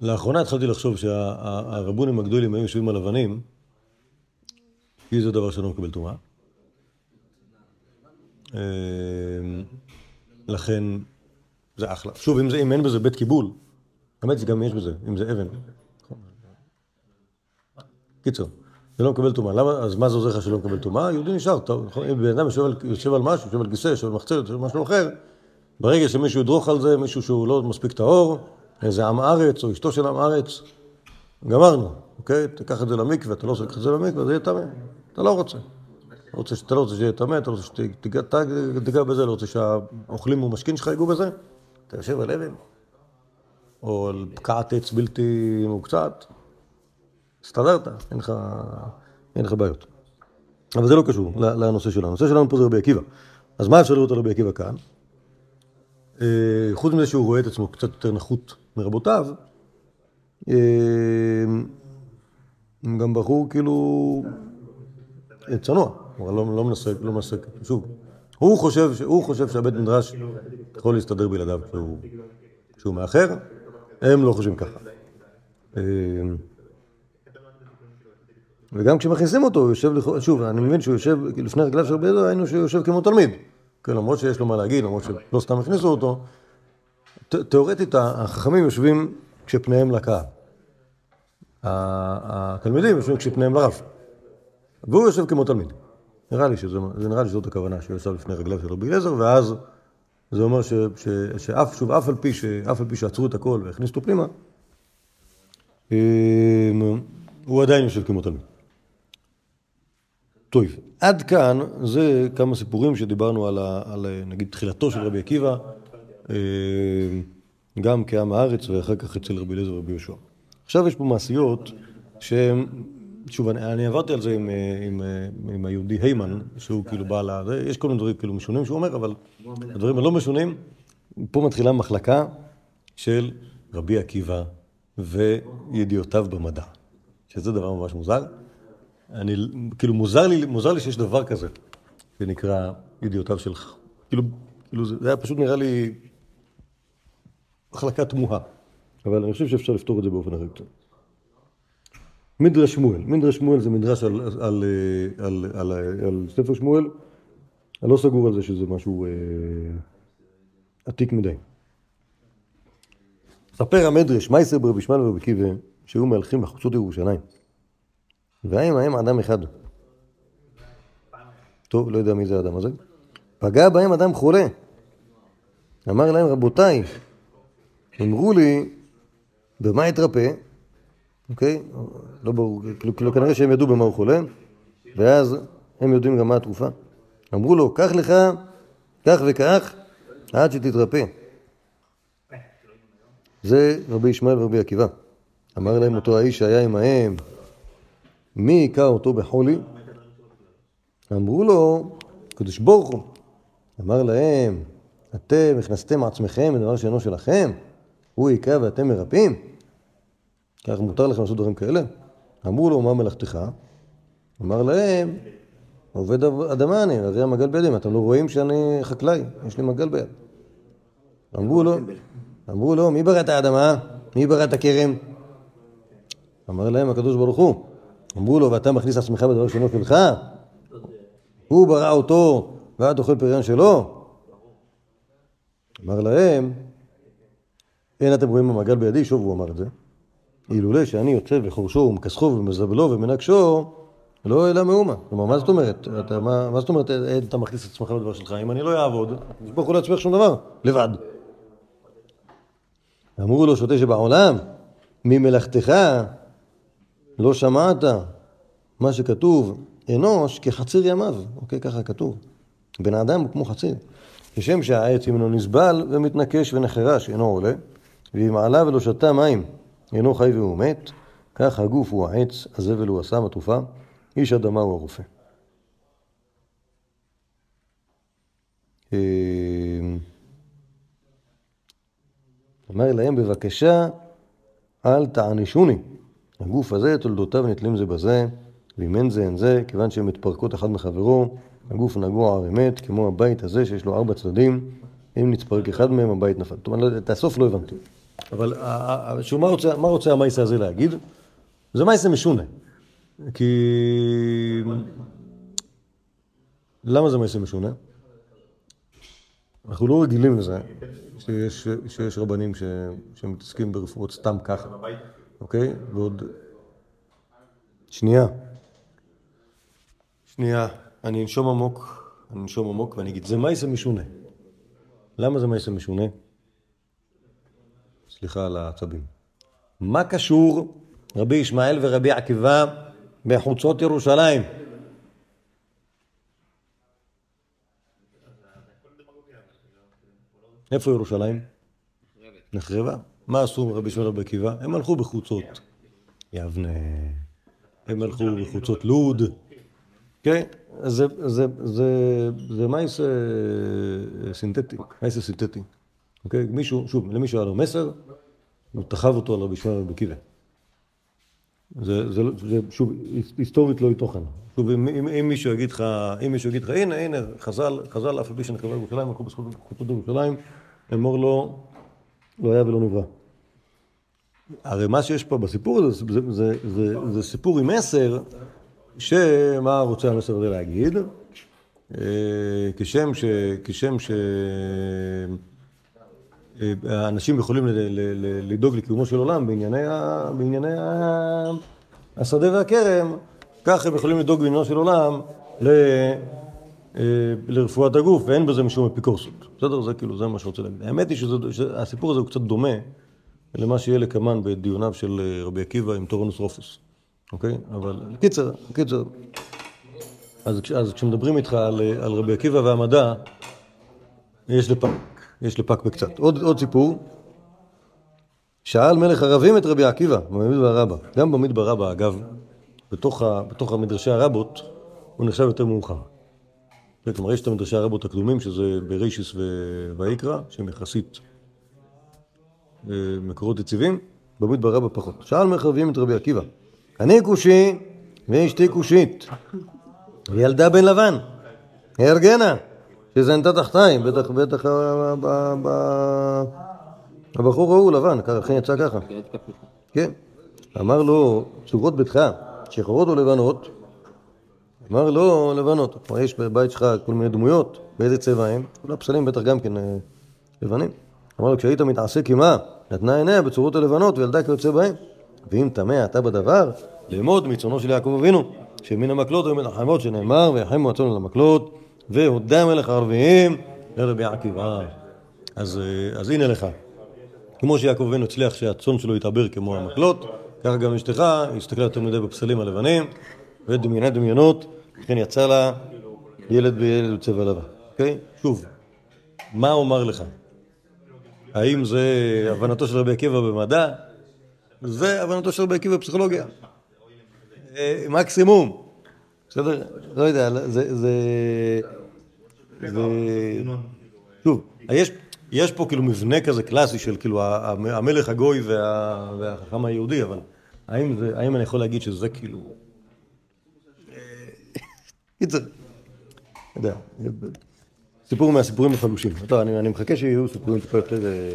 לאחרונה התחלתי לחשוב שהרבונים הגדולים היו יושבים על אבנים, כי זה דבר שלא מקבל טומאה. לכן זה אחלה. שוב, אם, זה, אם אין בזה בית קיבול, האמת שגם יש בזה, אם זה אבן. קיצור. זה לא מקבל טומאה. למה? אז מה זה עוזר לך שלא מקבל טומאה? יהודי נשאר, טוב, נכון? אם בן אדם יושב על, יושב על משהו, יושב על כיסא, יושב על מחצת, יושב על משהו אחר, ברגע שמישהו ידרוך על זה, מישהו שהוא לא מספיק טהור, איזה עם ארץ או אשתו של עם ארץ, גמרנו, אוקיי? תיקח את זה למקווה, אתה לא עושה את זה למקווה, זה יהיה טמא. אתה לא רוצה. רוצה, אתה לא רוצה שיהיה טמא, אתה רוצה שתיגע בזה, לא רוצה שהאוכלים ומשכין שלך ייגעו בזה. אתה יושב על אבן, או על פקעת עץ בלתי מוקצת, הסתדרת, אין לך, אין לך בעיות. אבל זה לא קשור לנושא שלנו. הנושא שלנו פה זה רבי עקיבא. אז מה אפשר לראות על רבי עקיבא כאן? אה, חוץ מזה שהוא רואה את עצמו קצת יותר נחות מרבותיו, אה, גם בחור כאילו צנוע, הוא לא, לא מנסה, לא מנסה, שוב, הוא חושב, הוא חושב שהבית מדרש יכול להסתדר בלעדיו כשהוא, מאחר, הם לא חושבים ככה. אה, וגם כשמכניסים אותו, הוא יושב, שוב, אני מבין שהוא יושב, לפני רגליו של יהודה, היינו שהוא יושב כמו תלמיד. כן, למרות שיש לו מה להגיד, למרות שלא סתם הכניסו אותו, תאורטית החכמים יושבים כשפניהם לקהל. התלמידים יושבים כשפניהם לרב. והוא יושב כמו תלמיד. נראה לי שזה, זה נראה לי שזאת הכוונה, שהוא יושב לפני רגליו של רבי אליעזר, ואז זה אומר ש, ש, שאף, שוב, אף על פי, שאף על פי שעצרו את הכל והכניסו אותו פנימה, אמ, הוא עדיין יושב כמו תלמיד. טוב, עד כאן זה כמה סיפורים שדיברנו על, ה, על נגיד תחילתו של רבי עקיבא, אמ, גם כעם הארץ ואחר כך אצל רבי אליעזר ורבי יהושע. עכשיו יש פה מעשיות שהן שוב, אני, אני עברתי על זה עם, עם, עם היהודי היימן, שהוא כאילו בעל ה... יש כל מיני דברים כאילו משונים שהוא אומר, אבל הדברים הלא משונים, פה מתחילה מחלקה של רבי עקיבא וידיעותיו במדע, שזה דבר ממש מוזר. אני, כאילו, מוזר לי, מוזר לי שיש דבר כזה, שנקרא ידיעותיו של... כאילו, כאילו זה, זה היה פשוט נראה לי מחלקה תמוהה, אבל אני חושב שאפשר לפתור את זה באופן אחר. מדרש שמואל, מדרש שמואל זה מדרש על, על, על, על, על, ספר שמואל, אני לא סגור על זה שזה משהו אה, עתיק מדי. ספר המדרש, מה יסבר ברבי שמעון ורבי קיבה, שהיו מהלכים בחוצות ירושלים. והם ההם אדם אחד. טוב, לא יודע מי זה האדם הזה. פגע בהם אדם חולה. אמר להם, רבותיי, אמרו לי, במה אתרפא? אוקיי? לא ברור, כאילו, כאילו כנראה שהם ידעו במה הוא חולה, ואז הם יודעים גם מה התרופה. אמרו לו, קח לך, כך וכך, עד שתתרפא. זה רבי ישמעאל ורבי עקיבא. אמר להם אותו האיש שהיה עמהם, מי היכה אותו בחולי? אמרו לו, קדוש ברוך הוא. אמר להם, אתם הכנסתם עצמכם לדבר שאינו שלכם? הוא היכה ואתם מרפאים? כך מותר לכם לעשות דברים כאלה? אמרו לו, מה מלאכתך? אמר להם, עובד אדמה אני, הרי המגל בידים, אתם לא רואים שאני חקלאי, יש לי מגל ביד. אמרו לו, אמרו לו, מי ברא את האדמה? מי ברא את הכרם? אמר להם הקדוש ברוך הוא. אמרו לו, ואתה מכניס עצמך בדבר שאינו שלך? הוא ברא אותו, ואת אוכל פריון שלו? אמר להם, אין אתם רואים המגל בידי? שוב הוא אמר את זה. אילולא שאני יוצא וחורשו ומכסחו ומזבלו ומנקשו, לא אלא מאומה. כלומר, מה זאת אומרת? אתה, מה, מה זאת אומרת, אתה מכניס את עצמך לדבר שלך? אם אני לא אעבוד, ברוך הוא לא שום דבר, לבד. אמרו לו, שוטה שבעולם, ממלאכתך לא שמעת מה שכתוב, אנוש כחציר ימיו, אוקיי, ככה כתוב. בן האדם הוא כמו חציר. כשם שהעץ ממנו נסבל ומתנקש ונחרש, אינו עולה, ואם עלה ולא שתה מים, אינו חי והוא מת, כך הגוף הוא העץ, הזבל הוא הסם, התרופה, איש אדמה הוא הרופא. אמ, אמר להם בבקשה אל תענישוני. הגוף הזה, תולדותיו נתלים זה בזה, ואם אין זה אין זה, כיוון שהן מתפרקות אחד מחברו, הגוף נגוע אמת, כמו הבית הזה שיש לו ארבע צדדים, אם נתפרק אחד מהם הבית נפל. זאת אומרת, את הסוף לא הבנתי. אבל שוב, מה רוצה, מה רוצה המייסה הזה להגיד? זה מייסה משונה. כי... למה זה מייסה משונה? אנחנו לא רגילים לזה שיש, שיש רבנים ש, שמתעסקים ברפואות סתם ככה, אוקיי? ועוד... שנייה. שנייה. אני אנשום עמוק, אני אנשום עמוק ואני אגיד, זה מייסה משונה. למה זה מייסה משונה? סליחה על העצבים. מה קשור רבי ישמעאל ורבי עקיבא בחוצות ירושלים? איפה ירושלים? נחרבה. מה עשו רבי ישמעאל ורבי עקיבא? הם הלכו בחוצות יבנה, הם הלכו בחוצות לוד. כן, זה מייס סינתטי, מייס סינתטי. אוקיי? מישהו, שוב, למישהו היה לו מסר, הוא תחב אותו על רבי שמעון עקיבא. זה, זה, זה, שוב, היסטורית לא תוכן. שוב, אם, אם, אם מישהו יגיד לך, אם מישהו יגיד לך, הנה, הנה, חז"ל, חז"ל, אף על פי שנחרבה בירושלים, בזכות חוצות ירושלים, אמור לו, לא היה ולא נברא. הרי מה שיש פה בסיפור הזה, זה, זה, זה, זה סיפור עם מסר, שמה רוצה המסר הזה להגיד? אה, כשם ש... כשם ש... האנשים יכולים לדאוג לקיומו של עולם בענייני, ה... בענייני ה... השדה והכרם, כך הם יכולים לדאוג בעניינו של עולם ל... אה, לרפואת הגוף, ואין בזה משום אפיקורסות. בסדר? זה כאילו, זה מה שרוצה להגיד. האמת היא שזה- שהסיפור הזה הוא קצת דומה למה שיהיה לקמן בדיוניו של אה, רבי עקיבא עם טורנוס רופוס, אוקיי? אבל קיצר, קיצר. אז, אז כשמדברים איתך על, אה, על רבי עקיבא והמדע, יש לפק, יש לפק בקצת. עוד, עוד סיפור, שאל מלך ערבים את רבי עקיבא במדבר רבה. גם במדבר רבה, אגב, בתוך, ה, בתוך המדרשי הרבות, הוא נחשב יותר מאוחר. כלומר, יש את המדרשי הרבות הקדומים, שזה ברישיס ויקרא, שהם יחסית אה, מקורות יציבים, במדבר רבה פחות. שאל מלך ערבים את רבי עקיבא, אני כושי ואשתי כושית, וילדה בן לבן, הרגנה, שזנתה תחתיים, בטח, בטח ה- ב- ב- הבחור ההוא לבן, ככה, אכן יצא ככה. כן. אמר לו, צורות ביתך, שחורות או לבנות? אמר לו, לבנות. כלומר, יש בבית שלך כל מיני דמויות, באיזה צבע הם? כל הפסלים בטח גם כן אה, לבנים. אמר לו, כשהיית מתעסק עמה, נתנה עיניה בצורות הלבנות וילדה כיוצא בהם. ואם טמא אתה בדבר, לאמוד מצונו של יעקב אבינו, שמן המקלות ומן החמות שנאמר, ויחמו הצאן על המקלות, והודה מלך הערביים לרבי עקיבא. אז, אה, אז הנה לך. כמו שיעקב אבינו הצליח שהצאן שלו יתעבר כמו המקלות, ככה גם אשתך הסתכלה יותר מדי בפסלים הלבנים, ודמיינה דמיונות, לכן יצא לה ילד בילד בצבע לבן. אוקיי? שוב, מה אומר לך? האם זה הבנתו של רבי עקיבא במדע? זה הבנתו של רבי עקיבא בפסיכולוגיה. אה, מקסימום. בסדר? לא יודע, זה... זה... זה... שוב, יש, פה כאילו מבנה כזה קלאסי של כאילו המלך הגוי וה, והחכם היהודי, אבל האם, אני יכול להגיד שזה כאילו... קיצר, אתה יודע, סיפור מהסיפורים החלושים. טוב, אני, מחכה שיהיו סיפורים טיפה יותר, אה.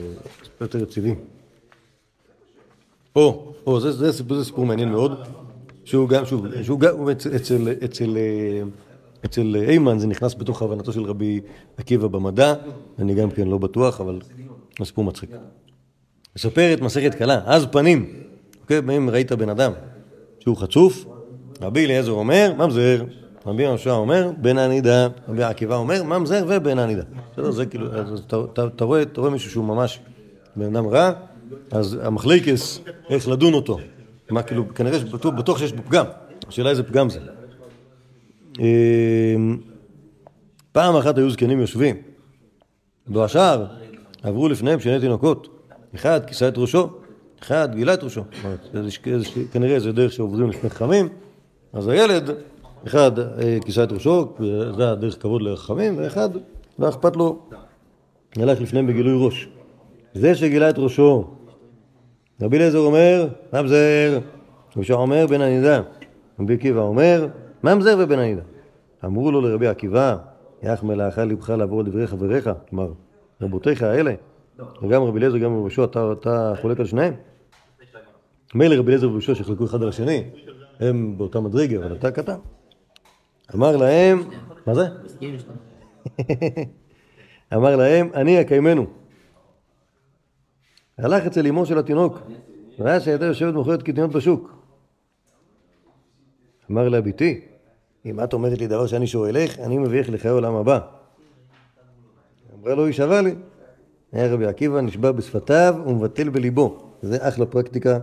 או, זה, סיפור, זה סיפור מעניין מאוד, שהוא גם, שוב, שהוא גם, הוא אצל, אצל, אצל, אה, אצל איימן זה נכנס בתוך הבנתו של רבי עקיבא במדע, אני גם כן לא בטוח, אבל הסיפור מצחיק. מספר את מסכת קלה, אז פנים, אוקיי, אם ראית בן אדם שהוא חצוף, רבי אליעזר אומר, ממזר, רבי יהושע אומר, בן הנידה, רבי עקיבא אומר, ממזר ובן הנידה. בסדר, זה כאילו, אתה רואה מישהו שהוא ממש בן אדם רע, אז המחליקס, איך לדון אותו. מה כאילו, כנראה, בטוח, בטוח שיש בו פגם, השאלה איזה פגם זה. אמ, פעם אחת היו זקנים יושבים, והשאר עברו לפניהם שני תינוקות, אחד כיסה את ראשו, אחד גילה את ראשו. כנראה זה דרך שעוברים לפני חכמים, אז הילד, אחד אה, כיסה את ראשו, זה היה דרך כבוד לחכמים, ואחד, לא אכפת לו, הלך לפניהם בגילוי ראש. זה שגילה את ראשו, רבי אליעזר אומר, ממזר, יהושע אומר, בן הנידה. רבי עקיבא אומר, ממזר ובן הנידה. אמרו לו לרבי עקיבא, יח מלאכה לבך לעבור על דברי חבריך, כלומר, רבותיך האלה, וגם רבי אליעזר וגם רבי יהושע, אתה, חולק על שניהם? מילא רבי אליעזר ורבי יהושע שחלקו אחד על השני, הם באותה מדרגה, אבל אתה קטן. אמר להם, מה זה? אמר להם, אני אקיימנו. הלך אצל אמו של התינוק, ראה שהייתה יושבת מוכרת קטניות בשוק. אמר לה, בתי, אם את אומרת לי דבר שאני שואלך, אני מביאך לחיי העולם הבא. אמרה לו, היא שווה לי. היה רבי עקיבא נשבע בשפתיו ומבטל בליבו. זה אחלה פרקטיקה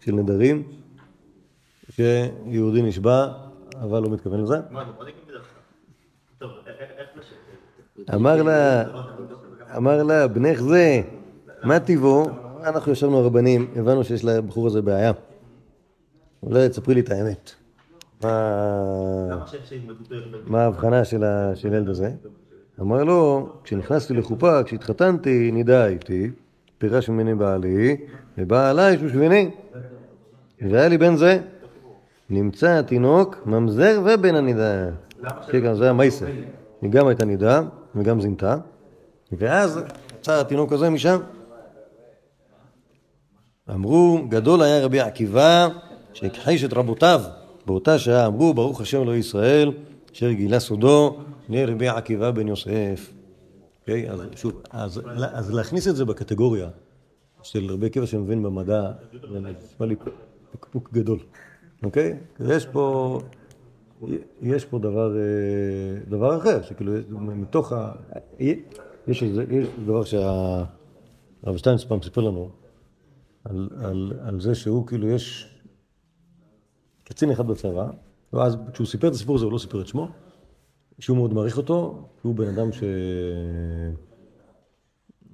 של נדרים, שיהודי נשבע, אבל לא מתכוון לזה. אמר לה, אמר לה, בנך זה, מה טיבו? אנחנו ישבנו הרבנים, הבנו שיש לבחור הזה בעיה. אולי תספרי לי את האמת. מה ההבחנה של הילד הזה? אמר לו, כשנכנסתי לחופה, כשהתחתנתי, נידה איתי, פירש ממני בעלי, ובא עליי שושביני. והיה לי בן זה, נמצא התינוק, ממזר ובן הנידה. כן, גם זה היה מייסר. היא גם הייתה נידה, וגם זינתה, ואז יצא התינוק הזה משם. אמרו, גדול היה רבי עקיבא שהכחיש את רבותיו. באותה שעה אמרו, ברוך השם אלוהי ישראל, אשר גילה סודו, נהיה רבי עקיבא בן יוסף. אוקיי? אז שוב, אז, להכניס את זה בקטגוריה של רבי עקיבא שמבין במדע, זה נשמע לי פקפוק גדול. אוקיי? יש פה, יש פה דבר, אה, דבר אחר, שכאילו מתוך ה... יש איזה, יש דבר שהרב שטיינס פעם סיפר לנו, על, על, על זה שהוא כאילו יש קצין אחד בצבא, ואז כשהוא סיפר את הסיפור הזה הוא לא סיפר את שמו, שהוא מאוד מעריך אותו, הוא בן אדם ש...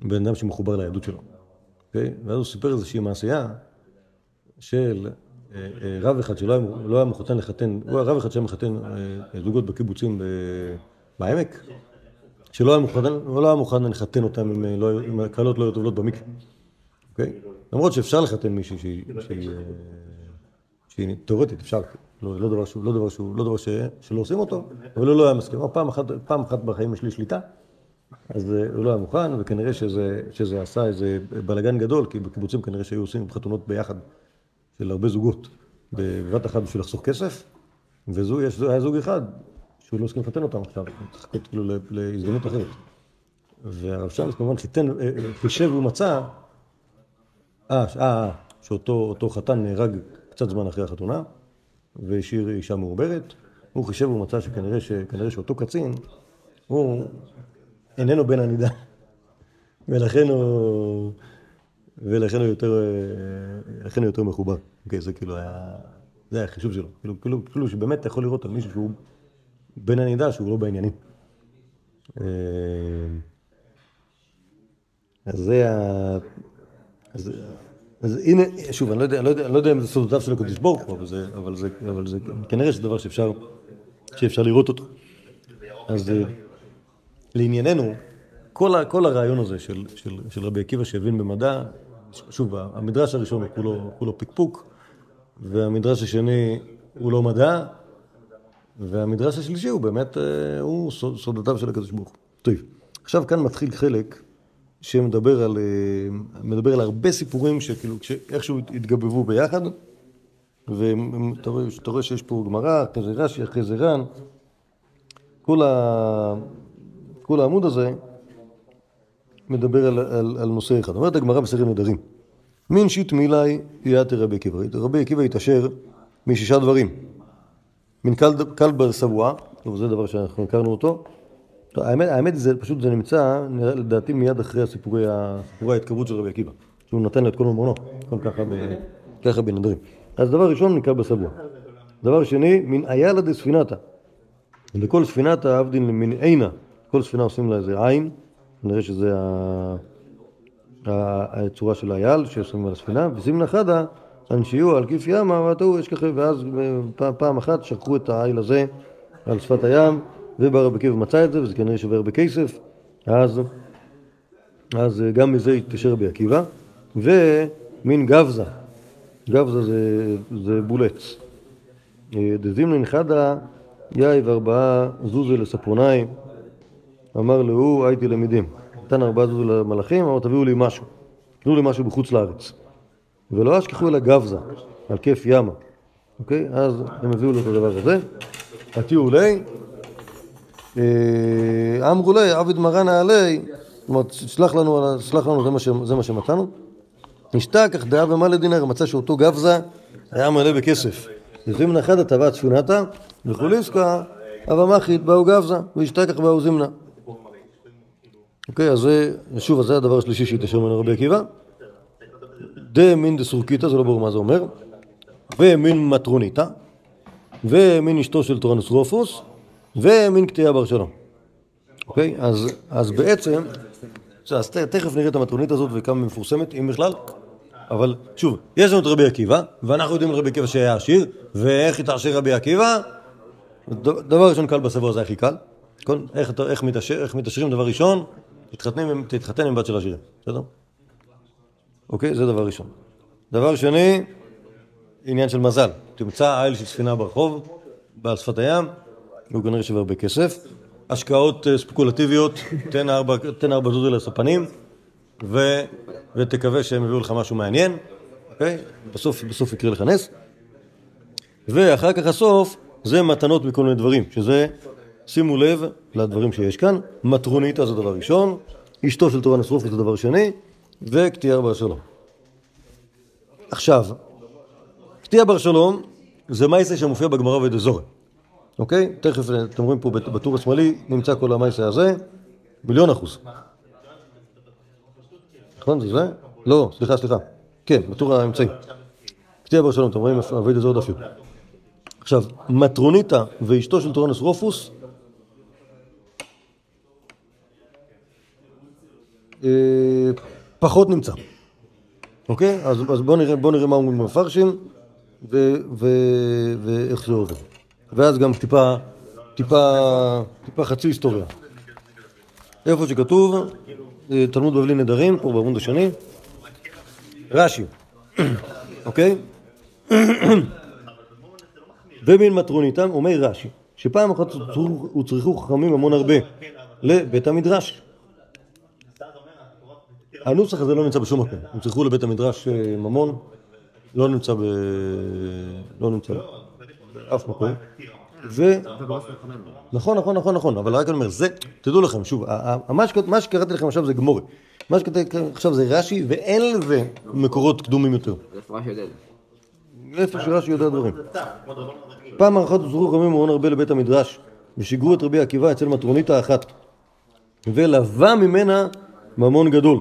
בן אדם שמחובר ליהדות שלו, אוקיי? ואז הוא סיפר איזושהי מעשייה של אה, אה, רב אחד שלא היה, לא היה מחותן לחתן, הוא היה רב אחד שהיה מחתן אה, זוגות בקיבוצים. בעמק, שלא היה מוכן, הוא לא היה מוכן לחתן אותם אם, לא, אם הקהלות לא היו טובלות במקווה, אוקיי? למרות שאפשר לחתן מישהי שהיא, שהיא, אה, תיאורטית, אפשר, לא, לא דבר, שהוא, לא דבר, לא שלא עושים אותו, אבל הוא לא היה מסכים. פעם אחת, בחיים יש לי שליטה, אז אה, הוא לא היה מוכן, וכנראה שזה, עשה איזה בלאגן גדול, כי בקיבוצים כנראה שהיו עושים חתונות ביחד של הרבה זוגות בבת אחת בשביל לחסוך כסף, וזו, יש, היה זוג אחד שהוא לא הסכים לפתן אותם עכשיו, צריך לחכות כאילו להזדמנות אחרת. והרב שלמס כמובן חיתן, אה, חישב ומצא, אה, אה, אה, שאותו אותו חתן נהרג קצת זמן אחרי החתונה, והשאיר אישה מעוברת, הוא חישב ומצא שכנראה, ש, כנראה שאותו קצין, הוא איננו בן הנידה, ולכן הוא... ולכן הוא יותר, לכן הוא יותר מחובר. אוקיי, זה כאילו היה, זה היה החישוב שלו. כאילו, כאילו, כאילו שבאמת אתה יכול לראות על מישהו שהוא בן הנידה, שהוא לא בעניינים. אה, אז זה ה... אז, אז הנה, שוב, אני לא יודע, לא יודע, לא יודע אם זה סודותיו של הקדוש ברוך הוא, אבל זה, אבל זה, אבל זה כנראה שזה דבר שאפשר, שאפשר לראות אותו. אז אה, לענייננו, כל, כל הרעיון הזה של, של, של רבי עקיבא שהבין במדע, שוב, המדרש הראשון הוא כולו, כולו פקפוק, והמדרש השני הוא לא מדע, והמדרש השלישי הוא באמת, אה, הוא סוד- סודותיו של הקדוש ברוך הוא. טוב, עכשיו כאן מתחיל חלק שמדבר על, אה, מדבר על הרבה סיפורים שכאילו, שאיכשהו התגבבו ביחד, ואתה רואה, שיש פה גמרא, אחרי זה רש"י, אחרי זה ר"ן, כל, ה... כל העמוד הזה מדבר על, על, על נושא אחד. אומרת הגמרא בסרט נדרים, מין שיט מילי יתר רבי עקיבא. רבי עקיבא התעשר משישה דברים. מן סבואה, טוב, זה דבר שאנחנו הכרנו אותו. טוב, האמת, האמת זה פשוט, זה נמצא, נראה, לדעתי מיד אחרי הסיפורי, ה- סיפורי ההתקרבות של רבי עקיבא. שהוא נתן לה את כל ממונו, הכל ככה, בנדרים. אז דבר ראשון, כלבא סבואה. דבר שני, מן איילה דספינתא. לכל ספינתא עבדין מן עינה. כל ספינה עושים לה איזה עין, נראה שזה ה- הצורה של האייל שעושים על הספינה, וסימנה חדה, אנשיהו על כיף ימה, ואז אה, פעם, אחת שכחו את העיל הזה על שפת הים, ובא רבי עקיבא מצא את זה, וזה כנראה שווה הרבה כסף, אז, אז אה, גם מזה התקשר רבי עקיבא, ומין גבזה, גבזה זה, זה בולץ. אה, דזימנין חדה יאי וארבעה זוזי לספרוניים אמר להוא הייתי למידים. נתן ארבעה זוזי למלאכים, אמר תביאו לי משהו. תנו לי משהו בחוץ לארץ. ולא אשכחו אלא גבזה, על כיף ימה. אוקיי? אז הם הביאו לו את הדבר הזה. עתיהו לי, אה, אמרו לי, עבד מרנה עלי, זאת אומרת, שלח לנו, שלח לנו, זה מה, ש, זה מה שמצאנו. נשתה כך דעה ומה לדינר, מצא שאותו גבזה היה מלא בכסף. וזימנה חדה טבעת שפונתה, וחוליסקה אבה מחית באו גבזה, וישתה כך באו זימנה. אוקיי, אז זה, שוב, אז זה הדבר השלישי שהתיישר ממנו רבי עקיבא. דמין דסורקיתא, זה לא ברור מה זה אומר, ומין מטרוניתא, ומין אשתו של טורנוס רופוס, ומין קטיעה בר שלום. אוקיי? אז, בעצם, אז תכף נראה את המטרונית הזאת וכמה היא מפורסמת, אם בכלל. אבל שוב, יש לנו את רבי עקיבא, ואנחנו יודעים רבי עקיבא שהיה עשיר, ואיך התעשר רבי עקיבא? דבר ראשון קל בסבור זה הכי קל. נכון? איך, איך, מתעשר, איך מתעשרים דבר ראשון? תתחתן עם, תתחתן עם בת של עשירים, בסדר? אוקיי? זה דבר ראשון. דבר שני, עניין של מזל. תמצא עיל של ספינה ברחוב, בעל שפת הים, הוא כנראה שווה הרבה כסף. השקעות אה, ספקולטיביות, תן ארבע, תן לספנים, ותקווה שהם יביאו לך משהו מעניין, אוקיי? בסוף, בסוף יקרה לך נס. ואחר כך הסוף זה מתנות מכל מיני דברים, שזה, שימו לב לדברים שיש כאן, מטרוניתא זה דבר ראשון, אשתו של תורן אסרופי זה דבר שני, וקטיעה בר שלום. עכשיו, קטיעה בר שלום זה מייסה שמופיע בגמרא ודזורי, אוקיי? תכף אתם רואים פה בטור השמאלי נמצא כל המייסה הזה, מיליון אחוז. נכון זה זה? לא, סליחה, סליחה. כן, בטור האמצעי. קטיעה בר שלום, אתם רואים אבי דזור דפיר. עכשיו, מטרוניתא ואשתו של טורנוס רופוס אה, פחות נמצא. אוקיי? אז, בואו נראה, נראה מה אומרים המפרשים ואיך זה עובד. ואז גם טיפה, טיפה, טיפה חצי היסטוריה. איפה שכתוב, אה, תלמוד בבלי נדרים, פה בעמוד השני, רש"י, אוקיי? ומן מטרוניתם, אומר רש"י, שפעם אחת הוצרכו חכמים המון הרבה לבית המדרש. הנוסח הזה לא נמצא בשום מקום. הם צריכו לבית המדרש אה, ממון, לא נמצא ב... לא נמצא באף מקום. ו... נכון, נכון, נכון, נכון, אבל רק אני אומר, זה, תדעו לכם, שוב, מה שק- מה שקראתי לכם עכשיו זה גמורי. מה שקראתי לכם עכשיו זה רש"י, ואין לזה מקורות קדומים יותר. איפה שרש"י יודע דברים. פעם אחת הוזרו חכמים מאוד הרבה לבית המדרש, ושיגרו את רבי עקיבא אצל מטרוניתא אחת, ולווה ממנה ממון גדול.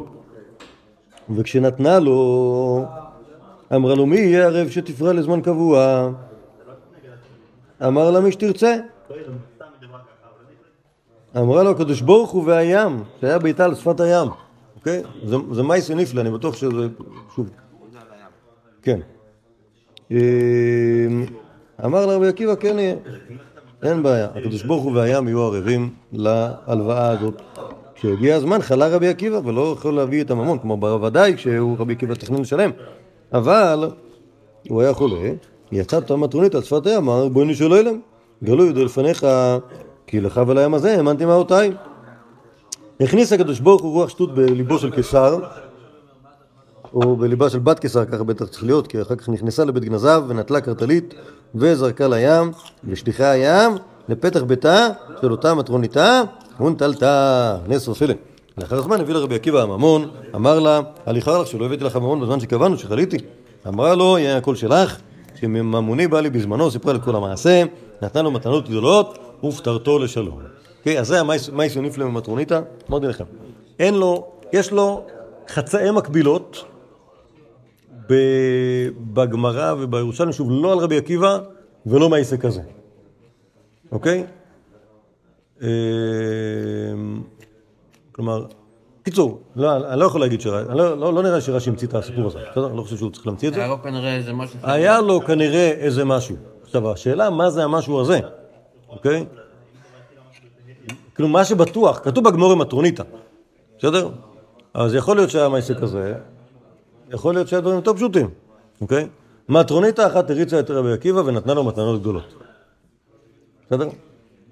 וכשנתנה לו, אמרה לו, מי יהיה ערב שתפרע לזמן קבוע? אמר לה, מי שתרצה. אמרה לו, הקדוש ברוך הוא והים, שהיה ביתה על שפת הים. אוקיי? זה, מייסי נפלא, אני בטוח שזה... שוב. כן. אמ, אמר לה רבי עקיבא, כן יהיה. אין בעיה. הקדוש ברוך הוא והים יהיו ערבים להלוואה הזאת. כשהגיע הזמן חלה רבי עקיבא ולא יכול להביא את הממון, כמו בוודאי כשהוא רבי עקיבא תכנן לשלם. אבל הוא היה חולה, יצא תום מטרונית על שפת הים, אמר בואי של עולם, גלוי ידו לפניך, כי לך ולים הזה האמנתי מהותיי. הכניס הקדוש ברוך הוא רוח שטות בליבו של קיסר, או בליבה של בת קיסר, ככה בטח צריך להיות, כי אחר כך נכנסה לבית גנזיו ונטלה קרטלית וזרקה לים, ושליחה הים לפתח ביתה של אותה מטרוניתה, ונטלתה, נס ופלא. לאחר זמן הביא לרבי עקיבא הממון, אמר לה, הליכה לך שלא הבאתי לך ממון בזמן שקבענו, שחליתי. אמרה לו, יהיה הכל שלך, שממוני בא לי בזמנו, סיפרה לי כל המעשה, נתנה לו מתנות גדולות, ופטרתו לשלום. אוקיי, אז זה המייס יוניפלם במטרוניתא, אמרתי לכם. אין לו, יש לו חצאי מקבילות בגמרא ובירושלים, שוב, לא על רבי עקיבא ולא מהעסק הזה, אוקיי? אמ, כלומר, קיצור, לא, אני לא יכול להגיד שרש"י, לא, לא, לא נראה שרש"י המציא את הסיפור הזה, בסדר? אני לא חושב שהוא צריך להמציא את זה. היה לו כנראה איזה משהו... היה לו כנראה איזה משהו. עכשיו, השאלה מה זה המשהו הזה, אוקיי? כאילו, מה שבטוח, כתוב בגמורי מטרוניתא, בסדר? אז יכול להיות שהיה מעסק כזה, יכול להיות שהיה דברים יותר פשוטים, אוקיי? מטרוניתא אחת הריצה את רבי עקיבא ונתנה לו מתנות גדולות. בסדר?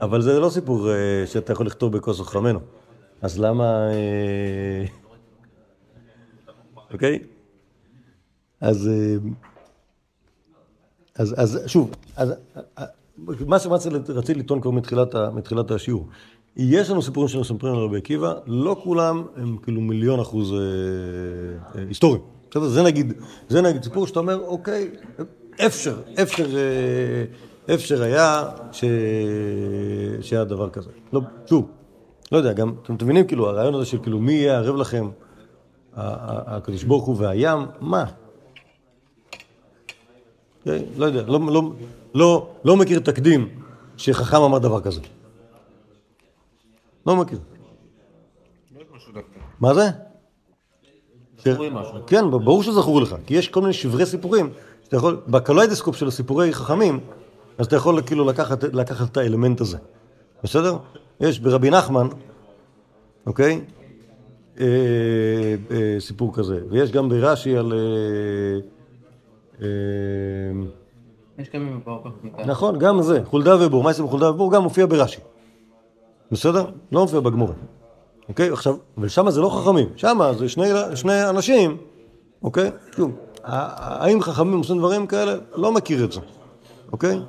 אבל זה לא סיפור אה, שאתה יכול לכתוב בכוס חכמנו. אז למה... אה, אוקיי? אז... אה, אז, אז שוב, אז, אה, מה שרציתי לטעון כבר מתחילת, מתחילת השיעור, יש לנו סיפורים שאנחנו מספרים על רבי עקיבא, לא כולם הם כאילו מיליון אחוז אה, אה, היסטוריים. בסדר? זה נגיד, זה נגיד סיפור שאתה אומר, אוקיי, אפשר, אפשר, אפשר היה ש... שהיה דבר כזה. לא, שוב, לא יודע, גם, אתם מבינים כאילו, הרעיון הזה של כאילו מי יהיה ערב לכם, הקדוש ברוך הוא והים, מה? אוקיי? לא יודע, לא, לא, לא, לא מכיר תקדים שחכם אמר דבר כזה. לא מכיר. מה זה? זכור לי משהו. כן, ברור שזכור לך, כי יש כל מיני שברי סיפורים, שאתה יכול, בקליידסקופ של הסיפורי חכמים, אז אתה יכול כאילו לקחת, לקחת את האלמנט הזה, בסדר? יש ברבי נחמן, אוקיי? אה, אה, סיפור כזה, ויש גם ברש"י על... אה, אה, יש גם. נכון, גם זה, חולדה ובור, מה יעשה בחולדה ובור גם מופיע ברש"י. בסדר? לא מופיע בגמורה. אוקיי? עכשיו, ושם זה לא חכמים, שם זה שני, שני אנשים, אוקיי? שוב, האם חכמים עושים דברים כאלה? לא מכיר את זה, אוקיי?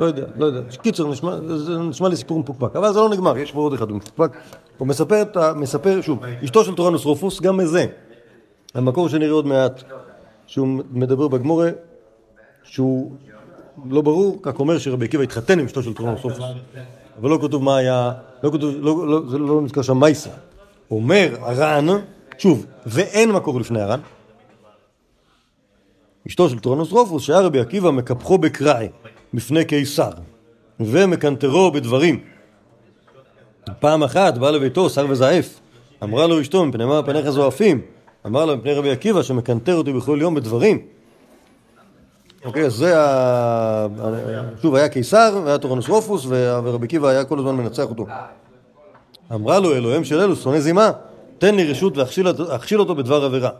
לא יודע, לא יודע. קיצר, נשמע, זה נשמע לי סיפור מפוקפק, אבל זה לא נגמר, יש פה עוד אחד מפוקפק. הוא מספר, מספר, שוב, אשתו של טורנוס רופוס, גם מזה. המקור שנראה עוד מעט, שהוא מדבר בגמרא, שהוא לא ברור, רק אומר שרבי עקיבא התחתן עם אשתו של טורנוס רופוס. אבל לא כתוב מה היה, לא כתוב, לא, לא, זה לא נזכר שם מעשה. אומר הר"ן, שוב, ואין מקור לפני הר"ן, אשתו של טורנוס רופוס, שהיה רבי עקיבא מקפחו בקראי בפני קיסר, ומקנטרו בדברים. פעם אחת בא לביתו שר וזעף, אמרה לו אשתו, מפני מה פניך זועפים? אמר לה, מפני רבי עקיבא שמקנטר אותי בכל יום בדברים. אוקיי, אז זה ה... שוב, היה קיסר, והיה טורנוס רופוס, ורבי עקיבא היה כל הזמן מנצח אותו. אמרה לו, אלוהים של אלו, שונא זימה, תן לי רשות ואכשיל אותו- בדבר עבירה.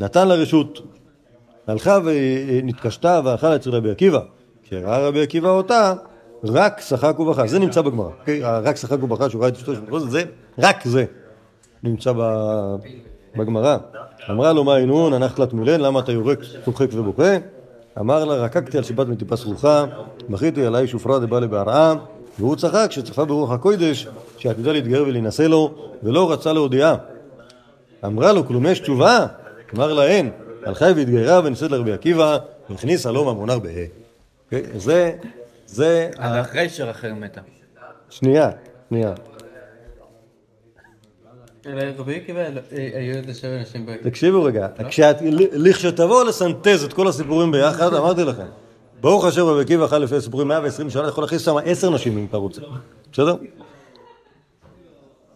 נתן לה רשות, הלכה ונתקשתה ואכלה אצל רבי עקיבא. כשראה רבי עקיבא אותה, רק שחק ובכה. זה נמצא בגמרא. אוקיי? רק שחק ובכה, שהוא ראה את אשתו של רבי זה, רק זה נמצא בגמרא. אמרה לו, מה ינון, הנחת לה תמילן, למה אתה יורק, צוחק ובוכה? אמר לה, רקקתי על שיבת מטיפה סרוחה, בכיתי על האיש ופרע דבא לבהרעה, והוא צחק כשצפה ברוח הקודש, שעתידה להתגייר ולהינשא לו, ולא רצה להודיעה. אמרה לו, כלום יש תשובה? אמר לה, אין. הלכה והתגיירה ונישאת לרבי עקיבא, והכניסה לו ממונר בה'. זה, זה... אחרי שרחל מתה. שנייה, שנייה. עקיבא אה. תקשיבו רגע, כשאת, לכשתבואו לסנטז את כל הסיפורים ביחד, אמרתי לכם, ברוך השם רבי עקיבא חי לפי הסיפורים 120 שנה, יכול להכניס שם עשר נשים אם אתה רוצה, בסדר?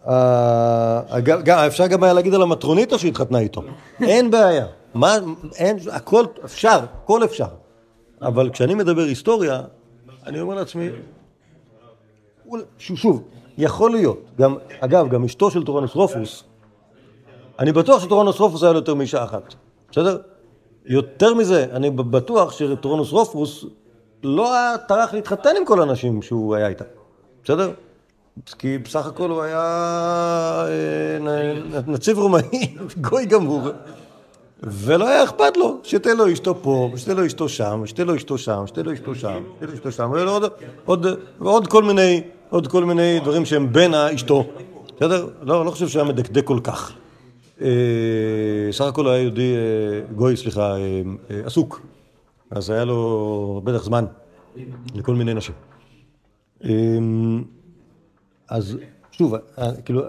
אה, אפשר גם היה להגיד על המטרוניתא שהתחתנה איתו, אין בעיה, מה, אין, הכל אפשר, הכל אפשר, אבל כשאני מדבר היסטוריה, אני אומר לעצמי, שוב, יכול להיות, גם, אגב, גם אשתו של טורנוס רופוס, אני בטוח שטורנוס רופוס היה לו יותר מאישה אחת, בסדר? יותר מזה, אני בטוח שטורנוס רופוס לא היה טרח להתחתן עם כל הנשים שהוא היה איתה, בסדר? כי בסך הכל הוא היה אה, נציב רומאי, גוי גמור, ולא היה אכפת לו, שתהיה לו אשתו פה, שתהיה לו אשתו שם, שתהיה לו אשתו שם, שתהיה לו אשתו שם, שתהיה לו אשתו שם, ועוד, עוד, ועוד כל מיני, עוד כל מיני דברים שהם בין האשתו, בסדר? לא, לא חושב שהיה מדקדק כל כך. אה, סך הכל היה יהודי, אה, גוי, סליחה, אה, עסוק, אז היה לו בטח זמן לכל מיני נשים. אה, אז שוב, כאילו,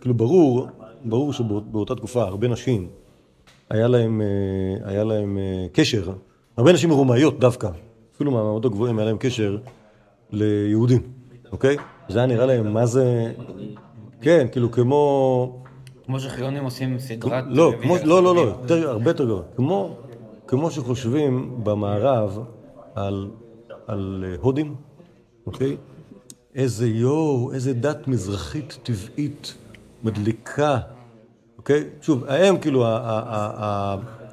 כאילו ברור, ברור שבאותה תקופה הרבה נשים היה להם, אה, היה להם אה, קשר, הרבה נשים רומאיות דווקא, אפילו מהמעמדות הגבוהים היה להם קשר ליהודים, אוקיי? זה היה נראה להם מה זה, כן, כאילו כמו, כמו שחיונים עושים סדרת... לא, כמו, לא, לא, לא. יותר, הרבה יותר גרוע, כמו, כמו שחושבים במערב על, על אה, הודים, אוקיי? איזה יואו, איזה דת מזרחית טבעית מדליקה, אוקיי? שוב, הם כאילו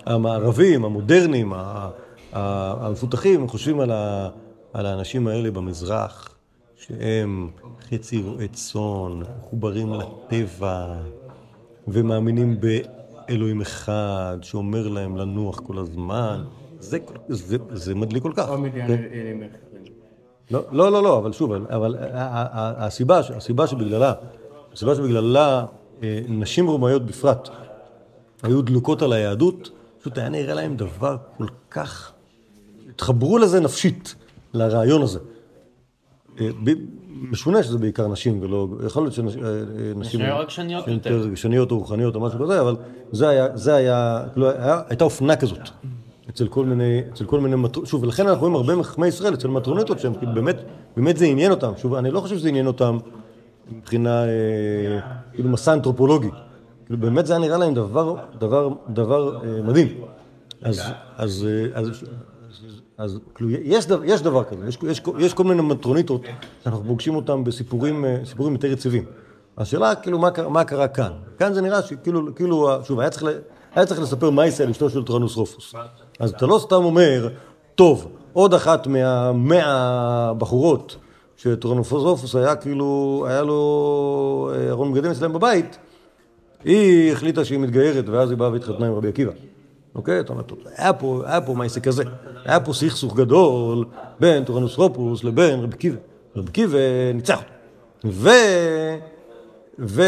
המערבים, המודרניים, המפותחים, חושבים על, האנשים האלה במזרח, שהם חצי רועי צאן, מחוברים לטבע, ומאמינים באלוהים אחד, שאומר להם לנוח כל הזמן. זה, זה, זה מדליק כל כך. מדיין כן? אלים אחרים. לא, לא, לא, לא, אבל שוב, אבל- הסיבה, הסיבה שבגללה, הסיבה שבגללה אה, נשים רומאיות בפרט היו דלוקות על היהדות, פשוט היה נראה להם דבר כל כך, התחברו לזה נפשית, לרעיון הזה. אה, משונה שזה בעיקר נשים ולא, יכול להיות שנשים... נשים רגשניות שהן יותר. יותר רגשניות או רוחניות או משהו כזה, אבל זה היה, זה היה, כאילו, הייתה אופנה כזאת. אצל כל מיני, אצל כל מיני, מטר- שוב, ולכן אנחנו רואים הרבה מחכמי ישראל אצל מטרוניתות שהם כאילו באמת, באמת זה עניין אותם. שוב, אני לא חושב שזה עניין אותם מבחינה, אה, כאילו מסע אנתרופולוגי. כאילו באמת זה היה נראה להם דבר, דבר, דבר אה, מדהים. אז, אז, אה, אז, אז, כאילו, יש, דבר, כזה, יש, כל מיני מטרוניתות שאנחנו פוגשים אותן בסיפורים סיפורים יותר יציבים. השאלה, כאילו, מה, קרה- כאן? כאן זה נראה שכאילו, כאילו, שוב, היה צריך, היה צריך לספר מה יעשה על אשתו של טרנוס רופוס. אז אתה לא סתם אומר, טוב, עוד אחת מהמאה בחורות שטרנוס רופוס היה כאילו, היה לו אה, ארון בגדים אצלם בבית, היא החליטה שהיא מתגיירת, ואז היא באה והתחתנה עם רבי עקיבא. אוקיי? אתה אומר, היה פה, היה פה מעשה כזה. היה פה סכסוך גדול בין טורנוס רופוס לבין רבי עקיבא. רבי עקיבא ניצח אותו. ו... ו...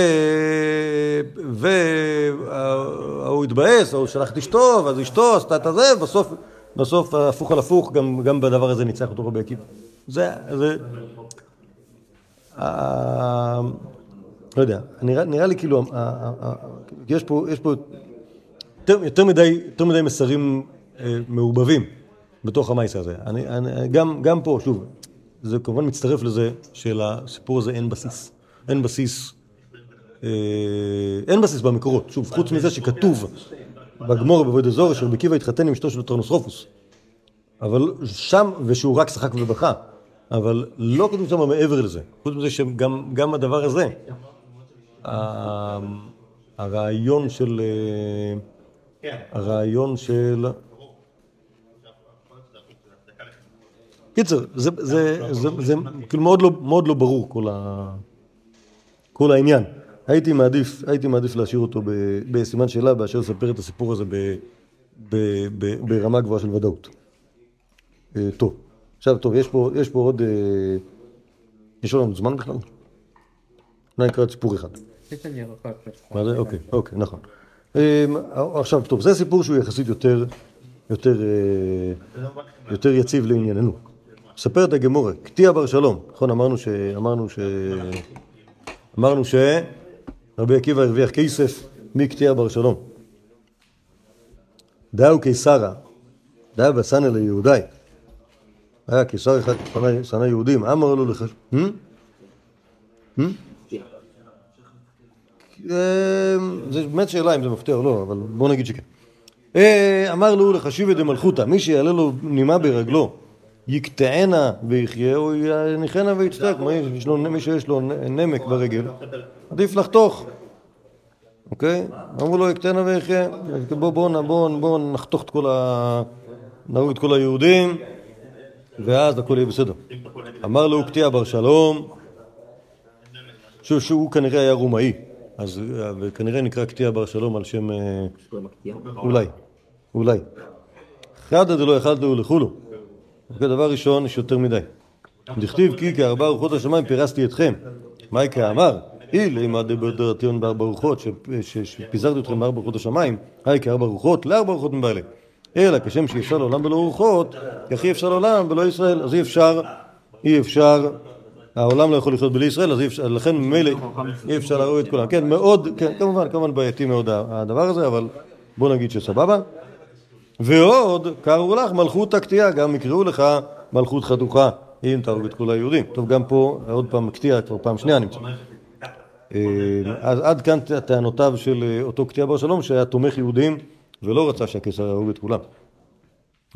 והוא התבאס, הוא שלח את אשתו, ואז אשתו עשתה את הזה, בסוף, בסוף הפוך על הפוך, גם, גם בדבר הזה ניצח אותו רבי עקיבא. זה, זה... אה, לא יודע, נראה, לי כאילו, אה, אה, יש פה, יותר, מדי, יותר מדי מסרים מעורבבים בתוך המייס הזה. גם, פה, שוב, זה כמובן מצטרף לזה שלסיפור הזה אין בסיס. אין בסיס, אין בסיס במקורות. שוב, חוץ מזה שכתוב בגמור בבית אזור שרבי עקיבא התחתן עם אשתו של טרנוסרופוס. אבל שם, ושהוא רק שחק ובכה. אבל לא כתוב שם מעבר לזה. חוץ מזה שגם גם הדבר הזה, הרעיון של... אה, הרעיון של... קיצר, זה, זה, זה, זה כאילו לא, מאוד לא ברור כל העניין. הייתי מעדיף, הייתי מעדיף להשאיר אותו ב, בסימן שאלה באשר לספר את הסיפור הזה ב, ב, ב, ברמה גבוהה של ודאות. אה, טוב, עכשיו טוב, יש פה, יש פה עוד... אה, יש לנו זמן בכלל? אולי נקרא את סיפור אחד. אחת. מה זה? אוקיי, אוקיי, נכון. אמ, עכשיו, טוב, זה סיפור שהוא יחסית יותר, יותר, אה, יותר יציב לענייננו. ספר את הגמורה, קטיע בר שלום, נכון, אמרנו ש... אמרנו ש... אמרנו שרבי עקיבא הרוויח כסף מקטיע בר שלום. דאו קיסרא, דאו בסנא ליהודי. היה קיסר אחד שנא- יהודים, אמר לו. Hmm? Hmm? אה, זה באמת שאלה אם זה מפתיע או לא, אבל בוא נגיד שכן. אה, אמר לו לחשיבי דמלכותא, מי שיעלה לו נימה ברגלו, יקטענה ויחיה, או יניחנה ויצטק, מי שיש לו- נמק ברגל, עדיף לחתוך. אוקיי? אמרו לו יקטענה ויחיה, בואו בוא, בוא, בוא נחתוך את כל ה... נהרוג את כל היהודים, ואז הכל יהיה בסדר. אמר לו קטיע בר שלום, שהוא, כנראה היה רומאי, אז אה, וכנראה נקרא קטיע בר שלום על שם... אה, אולי, אולי. חדא דלא יכלתו לכולו. דבר ראשון, יש יותר מדי. דכתיב כי כארבע רוחות השמיים פירסתי אתכם. מהי כאמר? אילי מה דברתיון בארבע רוחות, שפיזרתי אתכם בארבע רוחות השמיים, היי כארבע רוחות, לארבע רוחות מבעלי. אלא כשם שאי אפשר לעולם בלא רוחות, אי אפשר לעולם בלא ישראל. אז אי אפשר, אי אפשר, העולם לא יכול לחיות בלי ישראל, אז אי אפשר, לכן ממילא אי אפשר להרוג את כולם. כן, מאוד, כן, כמובן, כמובן בעייתי מאוד הדבר הזה, אבל בוא נגיד שסבבה. ועוד, קראו לך מלכות הקטיעה, גם יקראו לך מלכות חתוכה, אם תהרוג את כל היהודים. טוב, גם פה, עוד פעם, קטיעה כבר פעם שנייה נמצא. אה, אז עד כאן טענותיו של אה, אותו קטיעה בר שלום, שהיה תומך יהודים ולא רצה שהקיסר יהרוג את כולם.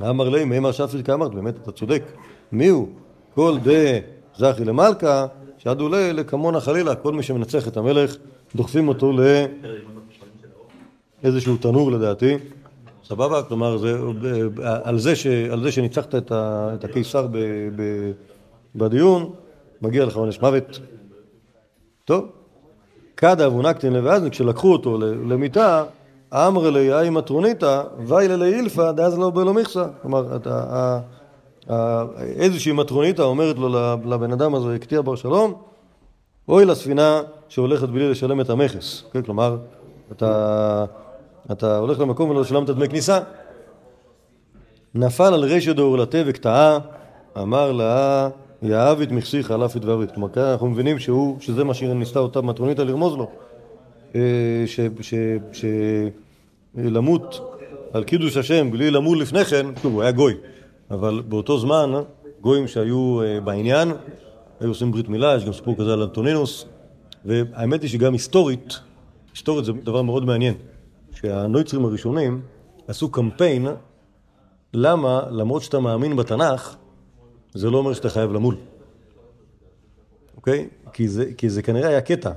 אמר להם, אמר שפי כאמרת, באמת אתה צודק. מי הוא? כל דה זכי למלכה, שעדו ל- לכמונה חלילה, כל מי שמנצח את המלך, דוחפים אותו לאיזשהו תנור לדעתי. סבבה? כלומר, זה, על, זה שניצחת את, הקיסר בדיון, מגיע לך עונש מוות. טוב, כדה אבונקטין ואז כשלקחו אותו למיטה, אמר לי אי מטרוניתא, ויילה לי אילפא, דאז לא בלא מכסה. כלומר, איזושהי מטרוניתא אומרת לו לב- לבן אדם הזה, קטיע בר שלום, אוי לספינה שהולכת בלי לשלם את המכס. כן, כלומר, אתה, אתה הולך למקום ולא שילמת דמי כניסה. נפל על רשע דאורלתה וקטעה, אמר לה, יאהב את מכסיך את וערית. כלומר, כאן אנחנו מבינים שהוא, שזה מה שניסתה אותה מטרוניתא לרמוז לו. אה, ש, ש, ש, למות על קידוש השם בלי למול לפני כן, הוא היה גוי, אבל באותו זמן, גויים שהיו אה, בעניין, היו עושים ברית מילה, יש גם סיפור כזה על אנטונינוס, והאמת היא שגם היסטורית, היסטורית זה דבר מאוד מעניין, שהנויצרים הראשונים עשו קמפיין למה למרות שאתה מאמין בתנ"ך, זה לא אומר שאתה חייב למול. אוקיי? כי זה, כי זה כנראה היה קטע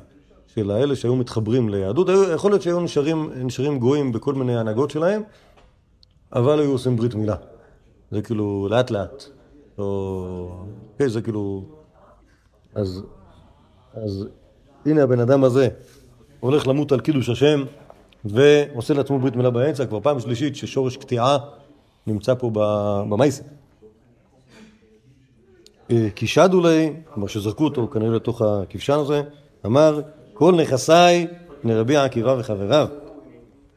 של האלה שהיו מתחברים ליהדות. יכול להיות שהיו נשארים, נשארים גויים בכל מיני הנהגות שלהם, אבל היו עושים ברית מילה. זה כאילו לאט לאט. או... כן, זה כאילו... אז, אז הנה הבן אדם הזה הולך למות על קידוש השם ועושה לעצמו ברית מילה באמצע, כבר פעם שלישית ששורש קטיעה נמצא פה ב- במייסה. אה, כי שדו לי, כלומר שזרקו אותו כנראה לתוך הכבשן הזה, אמר כל נכסיי לרבי עקיבא וחבריו.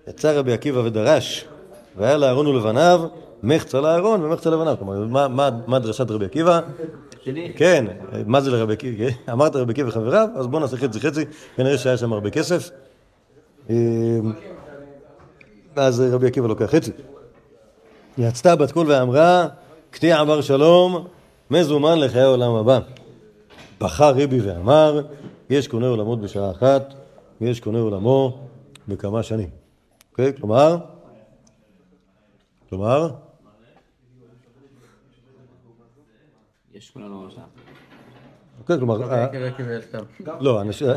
יצא רבי עקיבא ודרש, והיה לאהרון ולבניו מחצה לאהרון ומחצה לבניו. כלומר, מה, מה, מה דרשת רבי עקיבא? שלי. כן, מה זה לרבי עקיבא? אמרת רבי עקיבא וחבריו, אז בוא נעשה חצי חצי, כנראה שהיה שם הרבה כסף. אה, אז רבי עקיבא לוקח חצי. יצתה בת קול ואמרה, קטיע בר שלום, מזומן לחיי העולם הבא. בכה רבי ואמר, יש קונה עולמות בשעה אחת, ויש קונה עולמו בכמה שנים. אוקיי? כלומר, כלומר, יש כולנו עכשיו. אוקיי, כלומר, ה- קיבל קיבל טוב. לא, אנשים,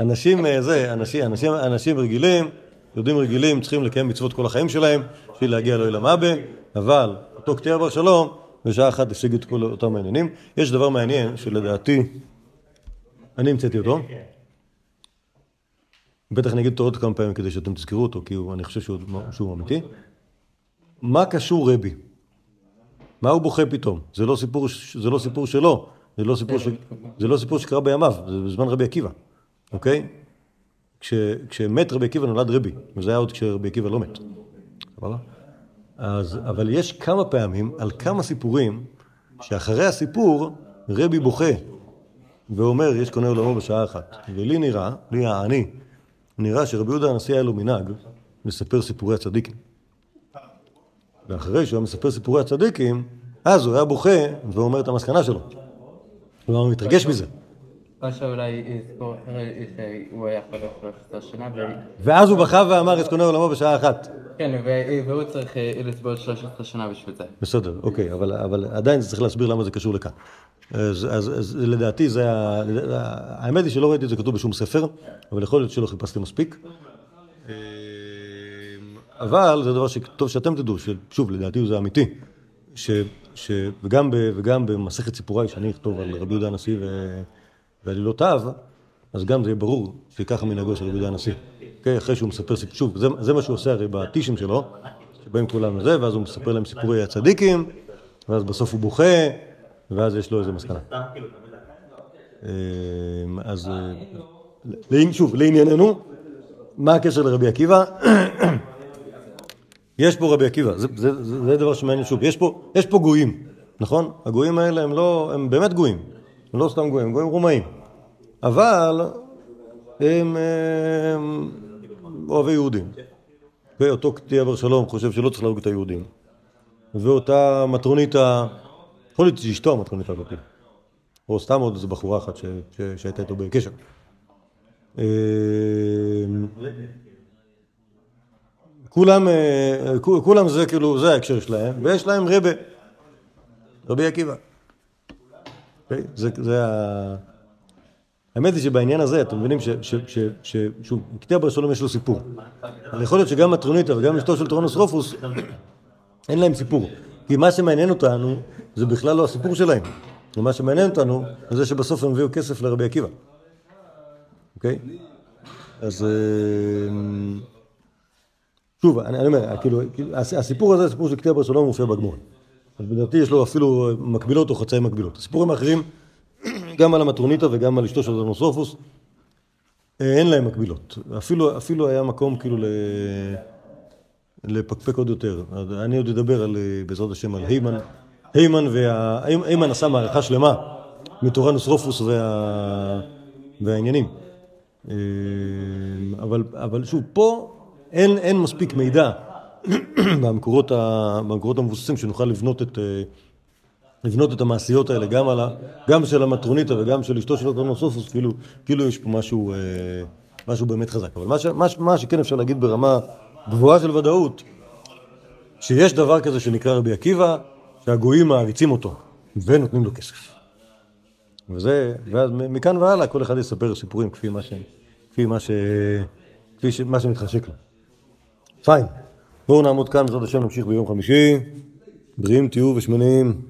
אנשים, אה, זה, אנשים, אנשים, אנשים רגילים, יהודים רגילים צריכים לקיים מצוות כל החיים שלהם, בשביל להגיע לעולם אבא, אבל אותו קטיע בר שלום, בשעה אחת השיג את כל אותם העניינים. יש דבר מעניין שלדעתי, אני המצאתי אותו. בטח אני אגיד אותו עוד כמה פעמים כדי שאתם תזכרו אותו, כי הוא, אני חושב שהוא, שהוא אמיתי. מה קשור רבי? מה הוא בוכה פתאום? זה לא סיפור, זה לא סיפור שלו, זה לא סיפור, ש... זה לא סיפור שקרה בימיו, זה בזמן רבי עקיבא, אוקיי? כש... כשמת רבי עקיבא נולד רבי, וזה היה עוד כשרבי עקיבא לא מת. אז, אבל יש כמה פעמים, על כמה סיפורים, שאחרי הסיפור רבי בוכה ואומר, יש קונה עולמו בשעה אחת. ולי נראה, לי העני, נראה שרבי יהודה הנשיא היה לו מנהג לספר סיפורי הצדיקים. ואחרי שהוא היה מספר סיפורי הצדיקים, אז הוא היה בוכה ואומר את המסקנה שלו. הוא מתרגש מזה. או שאולי יזכור שהוא היה חולה 13 שנה, ו- ואז הוא בכה ואמר, את קונה עולמו בשעה אחת. כן, והוא צריך אה, לסבול 13 שנה בשביל זה. בסדר, אוקיי, אבל, אבל עדיין צריך להסביר למה זה קשור לכאן. אז, אז, אז לדעתי זה ה... האמת היא שלא ראיתי את זה כתוב בשום ספר, אבל יכול להיות שלא חיפשתי מספיק. אה, אבל זה דבר שטוב שאתם תדעו, ששוב, לדעתי זה אמיתי, ש, ש, וגם, ב, וגם במסכת סיפוריי, שאני אכתוב על רבי יהודה הנשיא ו, ועלילותיו, אז גם זה יהיה ברור שככה מנהגו של רבי יהודה הנשיא. אוקיי, אחרי שהוא מספר סיפור, שוב, זה, זה מה שהוא עושה הרי בטישים שלו, שבאים כולם לזה, ואז הוא מספר להם סיפורי הצדיקים, ואז בסוף הוא בוכה, ואז יש לו איזה מסקנה. אה, אז אה, שוב, לענייננו, מה הקשר לרבי עקיבא? יש פה רבי עקיבא, זה, זה, זה, זה דבר שמעניין שוב, יש פה, יש פה גויים, נכון? הגויים האלה הם לא, הם באמת גויים, לא סתם גויים, גויים רומאים, אבל הם, הם אוהבי יהודים. ואותו קטיע בר שלום חושב שלא צריך להרוג את היהודים. ואותה מטרוניתה, יכול להיות שאשתו המטרונית הזאת, או סתם עוד איזו בחורה אחת שהייתה איתו בקשר. אה, כולם, אה, כו- כולם זה כאילו, זה ההקשר שלהם, ויש להם רבה, רבי עקיבא. אוקיי? זה, זה ה... האמת היא שבעניין הזה, אתם מבינים ש- שוב, קטיע בר שלום יש לו סיפור. אבל יכול להיות שגם מטרוניתה וגם אשתו של טרונוס רופוס, אין להם סיפור. כי מה שמעניין אותנו, זה בכלל לא הסיפור שלהם. ומה שמעניין אותנו, זה שבסוף הם הביאו כסף לרבי עקיבא. אוקיי? אז... אה, שוב, אני, אומר, כאילו, הס- הסיפור הזה, הסיפור של קטיע בר שלום מופיע בגמור. אז לדעתי יש לו אפילו מקבילות או חצאי מקבילות. הסיפורים האחרים, גם על המטרוניתה וגם על אשתו של דונוסופוס, אה, אין להם מקבילות. אפילו, אפילו היה מקום כאילו ל... לפקפק עוד יותר. אני עוד אדבר על, אה, בעזרת השם, על היימן. היימן, וה... הי- היימן עשה מערכה שלמה מטורנוס רופוס וה... והעניינים. אה, אבל, אבל שוב, פה אין, אין מספיק מידע במקורות, ה... המבוססים שנוכל לבנות את, אה, לבנות את המעשיות האלה, גם, ה, גם של המטרוניתא וגם של אשתו של אוטונוסופוס, כאילו, כאילו יש פה משהו, אה, משהו באמת חזק. אבל מה, ש, מה, מה שכן אפשר להגיד ברמה גבוהה של ודאות, שיש דבר כזה שנקרא רבי עקיבא, שהגויים מעריצים אותו ונותנים לו כסף. וזה, ואז מכאן והלאה כל אחד יספר סיפורים כפי מה, ש, כפי מה, ש, כפי ש, מה שמתחשק לו. פיין. בואו נעמוד כאן, בעזרת השם נמשיך ביום חמישי. בריאים תהיו ושמנים.